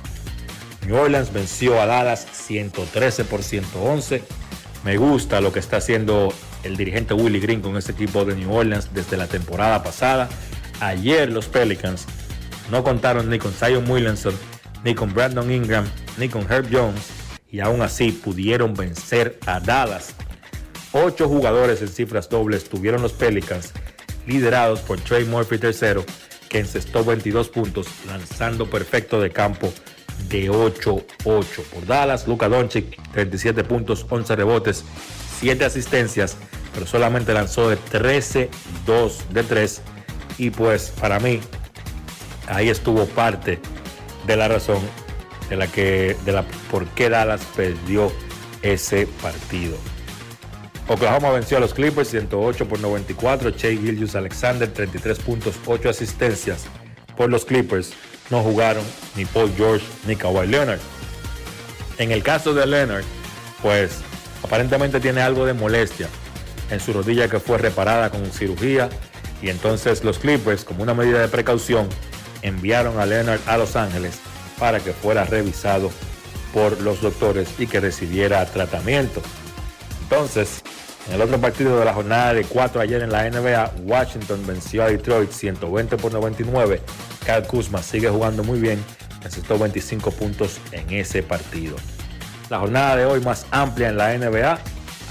New Orleans venció a Dallas 113 por 111. Me gusta lo que está haciendo el dirigente Willie Green con este equipo de New Orleans desde la temporada pasada. Ayer los Pelicans no contaron ni con Zion Williamson, ni con Brandon Ingram, ni con Herb Jones y aún así pudieron vencer a Dallas. Ocho jugadores en cifras dobles tuvieron los Pelicans, liderados por Trey Murphy III, que encestó 22 puntos, lanzando perfecto de campo de 8-8. Por Dallas, Luka Doncic, 37 puntos, 11 rebotes, 7 asistencias, pero solamente lanzó de 13-2 de 3. Y pues para mí, ahí estuvo parte de la razón de la que de la por qué Dallas perdió ese partido. Oklahoma venció a los Clippers 108 por 94. Che Gillius Alexander 33 puntos, 8 asistencias por los Clippers. No jugaron ni Paul George ni Kawhi Leonard. En el caso de Leonard, pues aparentemente tiene algo de molestia en su rodilla que fue reparada con cirugía y entonces los Clippers, como una medida de precaución, enviaron a Leonard a Los Ángeles para que fuera revisado por los doctores y que recibiera tratamiento. Entonces, en el otro partido de la jornada de 4 ayer en la NBA, Washington venció a Detroit 120 por 99. Kyle Kuzma sigue jugando muy bien, necesitó 25 puntos en ese partido. La jornada de hoy más amplia en la NBA,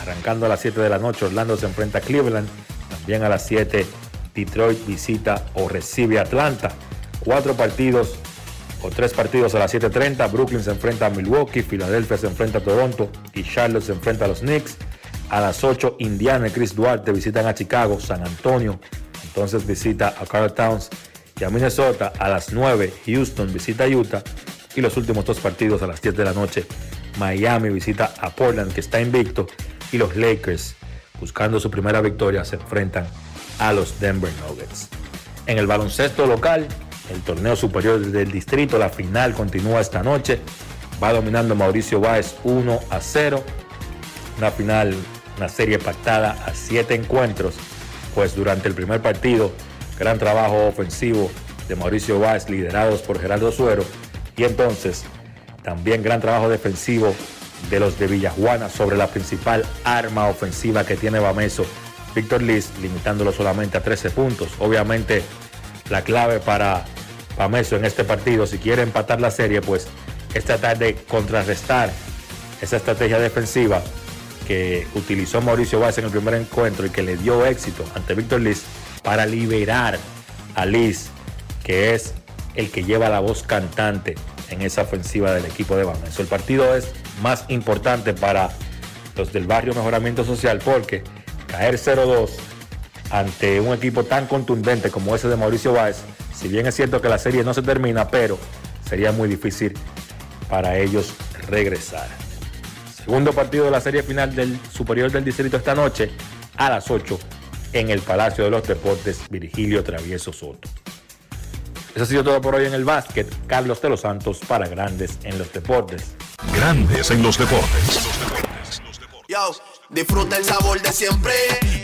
arrancando a las 7 de la noche, Orlando se enfrenta a Cleveland, también a las 7 Detroit visita o recibe a Atlanta. Cuatro partidos o tres partidos a las 7.30. Brooklyn se enfrenta a Milwaukee, Filadelfia se enfrenta a Toronto y Charlotte se enfrenta a los Knicks. A las 8, Indiana y Chris Duarte visitan a Chicago, San Antonio, entonces visita a Carl Towns y a Minnesota. A las 9, Houston visita a Utah. Y los últimos dos partidos a las 10 de la noche, Miami visita a Portland, que está invicto. Y los Lakers, buscando su primera victoria, se enfrentan a los Denver Nuggets. En el baloncesto local, el torneo superior del distrito, la final continúa esta noche. Va dominando Mauricio Báez 1 a 0. Una final una serie pactada a siete encuentros, pues durante el primer partido, gran trabajo ofensivo de Mauricio Báez, liderados por Gerardo Suero, y entonces también gran trabajo defensivo de los de Villajuana sobre la principal arma ofensiva que tiene Bameso, Víctor Liz, limitándolo solamente a 13 puntos. Obviamente la clave para Bameso en este partido, si quiere empatar la serie, pues es tratar de contrarrestar esa estrategia defensiva que utilizó Mauricio Báez en el primer encuentro y que le dio éxito ante Víctor Liz para liberar a Liz, que es el que lleva la voz cantante en esa ofensiva del equipo de Bameso. El partido es más importante para los del barrio Mejoramiento Social porque caer 0-2 ante un equipo tan contundente como ese de Mauricio Báez, si bien es cierto que la serie no se termina, pero sería muy difícil para ellos regresar. Segundo partido de la serie final del Superior del Distrito esta noche a las 8 en el Palacio de los Deportes Virgilio Travieso Soto. Eso ha sido todo por hoy en el básquet. Carlos de los Santos para Grandes en los Deportes. Grandes en los Deportes. Yo, disfruta el sabor de siempre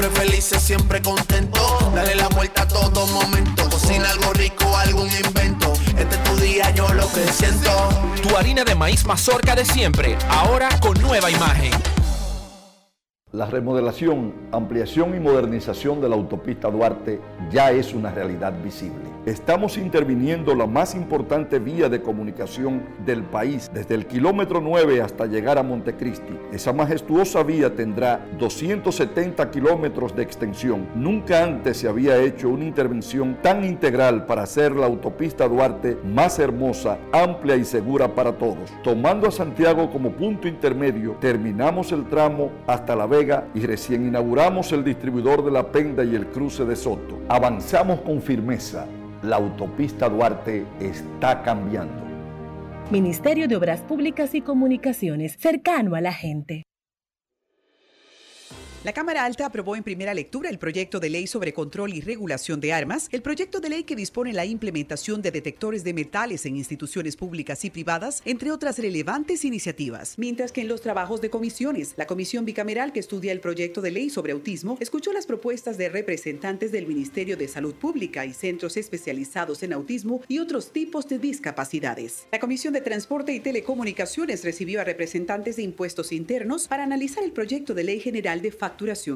siempre felices, siempre contento. Dale la vuelta a todo momento. Cocina algo rico, algún invento. Este es tu día, yo lo que siento. Tu harina de maíz mazorca de siempre, ahora con nueva imagen. La remodelación, ampliación y modernización de la autopista Duarte ya es una realidad visible. Estamos interviniendo la más importante vía de comunicación del país, desde el kilómetro 9 hasta llegar a Montecristi. Esa majestuosa vía tendrá 270 kilómetros de extensión. Nunca antes se había hecho una intervención tan integral para hacer la autopista Duarte más hermosa, amplia y segura para todos. Tomando a Santiago como punto intermedio, terminamos el tramo hasta La Y recién inauguramos el distribuidor de la Penda y el cruce de Soto. Avanzamos con firmeza. La autopista Duarte está cambiando. Ministerio de Obras Públicas y Comunicaciones, cercano a la gente. La Cámara Alta aprobó en primera lectura el proyecto de ley sobre control y regulación de armas, el proyecto de ley que dispone la implementación de detectores de metales en instituciones públicas y privadas, entre otras relevantes iniciativas. Mientras que en los trabajos de comisiones, la comisión bicameral que estudia el proyecto de ley sobre autismo escuchó las propuestas de representantes del Ministerio de Salud Pública y centros especializados en autismo y otros tipos de discapacidades. La Comisión de Transporte y Telecomunicaciones recibió a representantes de impuestos internos para analizar el proyecto de ley general de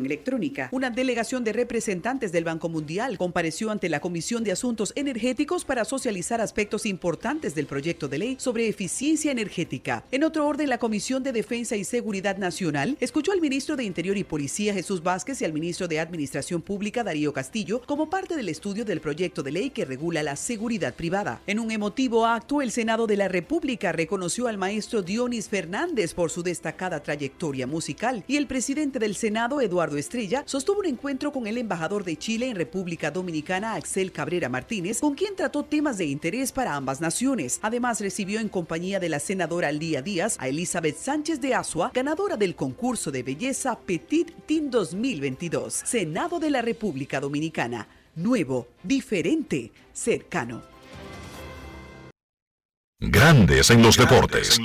electrónica. Una delegación de representantes del Banco Mundial compareció ante la Comisión de Asuntos Energéticos para socializar aspectos importantes del proyecto de ley sobre eficiencia energética. En otro orden, la Comisión de Defensa y Seguridad Nacional escuchó al ministro de Interior y Policía Jesús Vázquez y al ministro de Administración Pública Darío Castillo como parte del estudio del proyecto de ley que regula la seguridad privada. En un emotivo acto, el Senado de la República reconoció al maestro Dionis Fernández por su destacada trayectoria musical y el presidente del Senado Eduardo Estrella, sostuvo un encuentro con el embajador de Chile en República Dominicana, Axel Cabrera Martínez, con quien trató temas de interés para ambas naciones. Además, recibió en compañía de la senadora Lía Díaz a Elizabeth Sánchez de Asua, ganadora del concurso de belleza Petit Team 2022. Senado de la República Dominicana. Nuevo, diferente, cercano. Grandes en los deportes.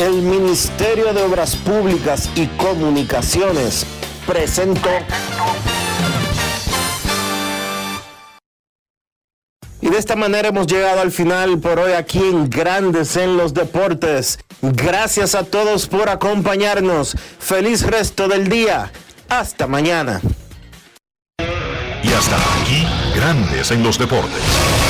El Ministerio de Obras Públicas y Comunicaciones presentó. Y de esta manera hemos llegado al final por hoy aquí en Grandes en los Deportes. Gracias a todos por acompañarnos. Feliz resto del día. Hasta mañana. Y hasta aquí, Grandes en los Deportes.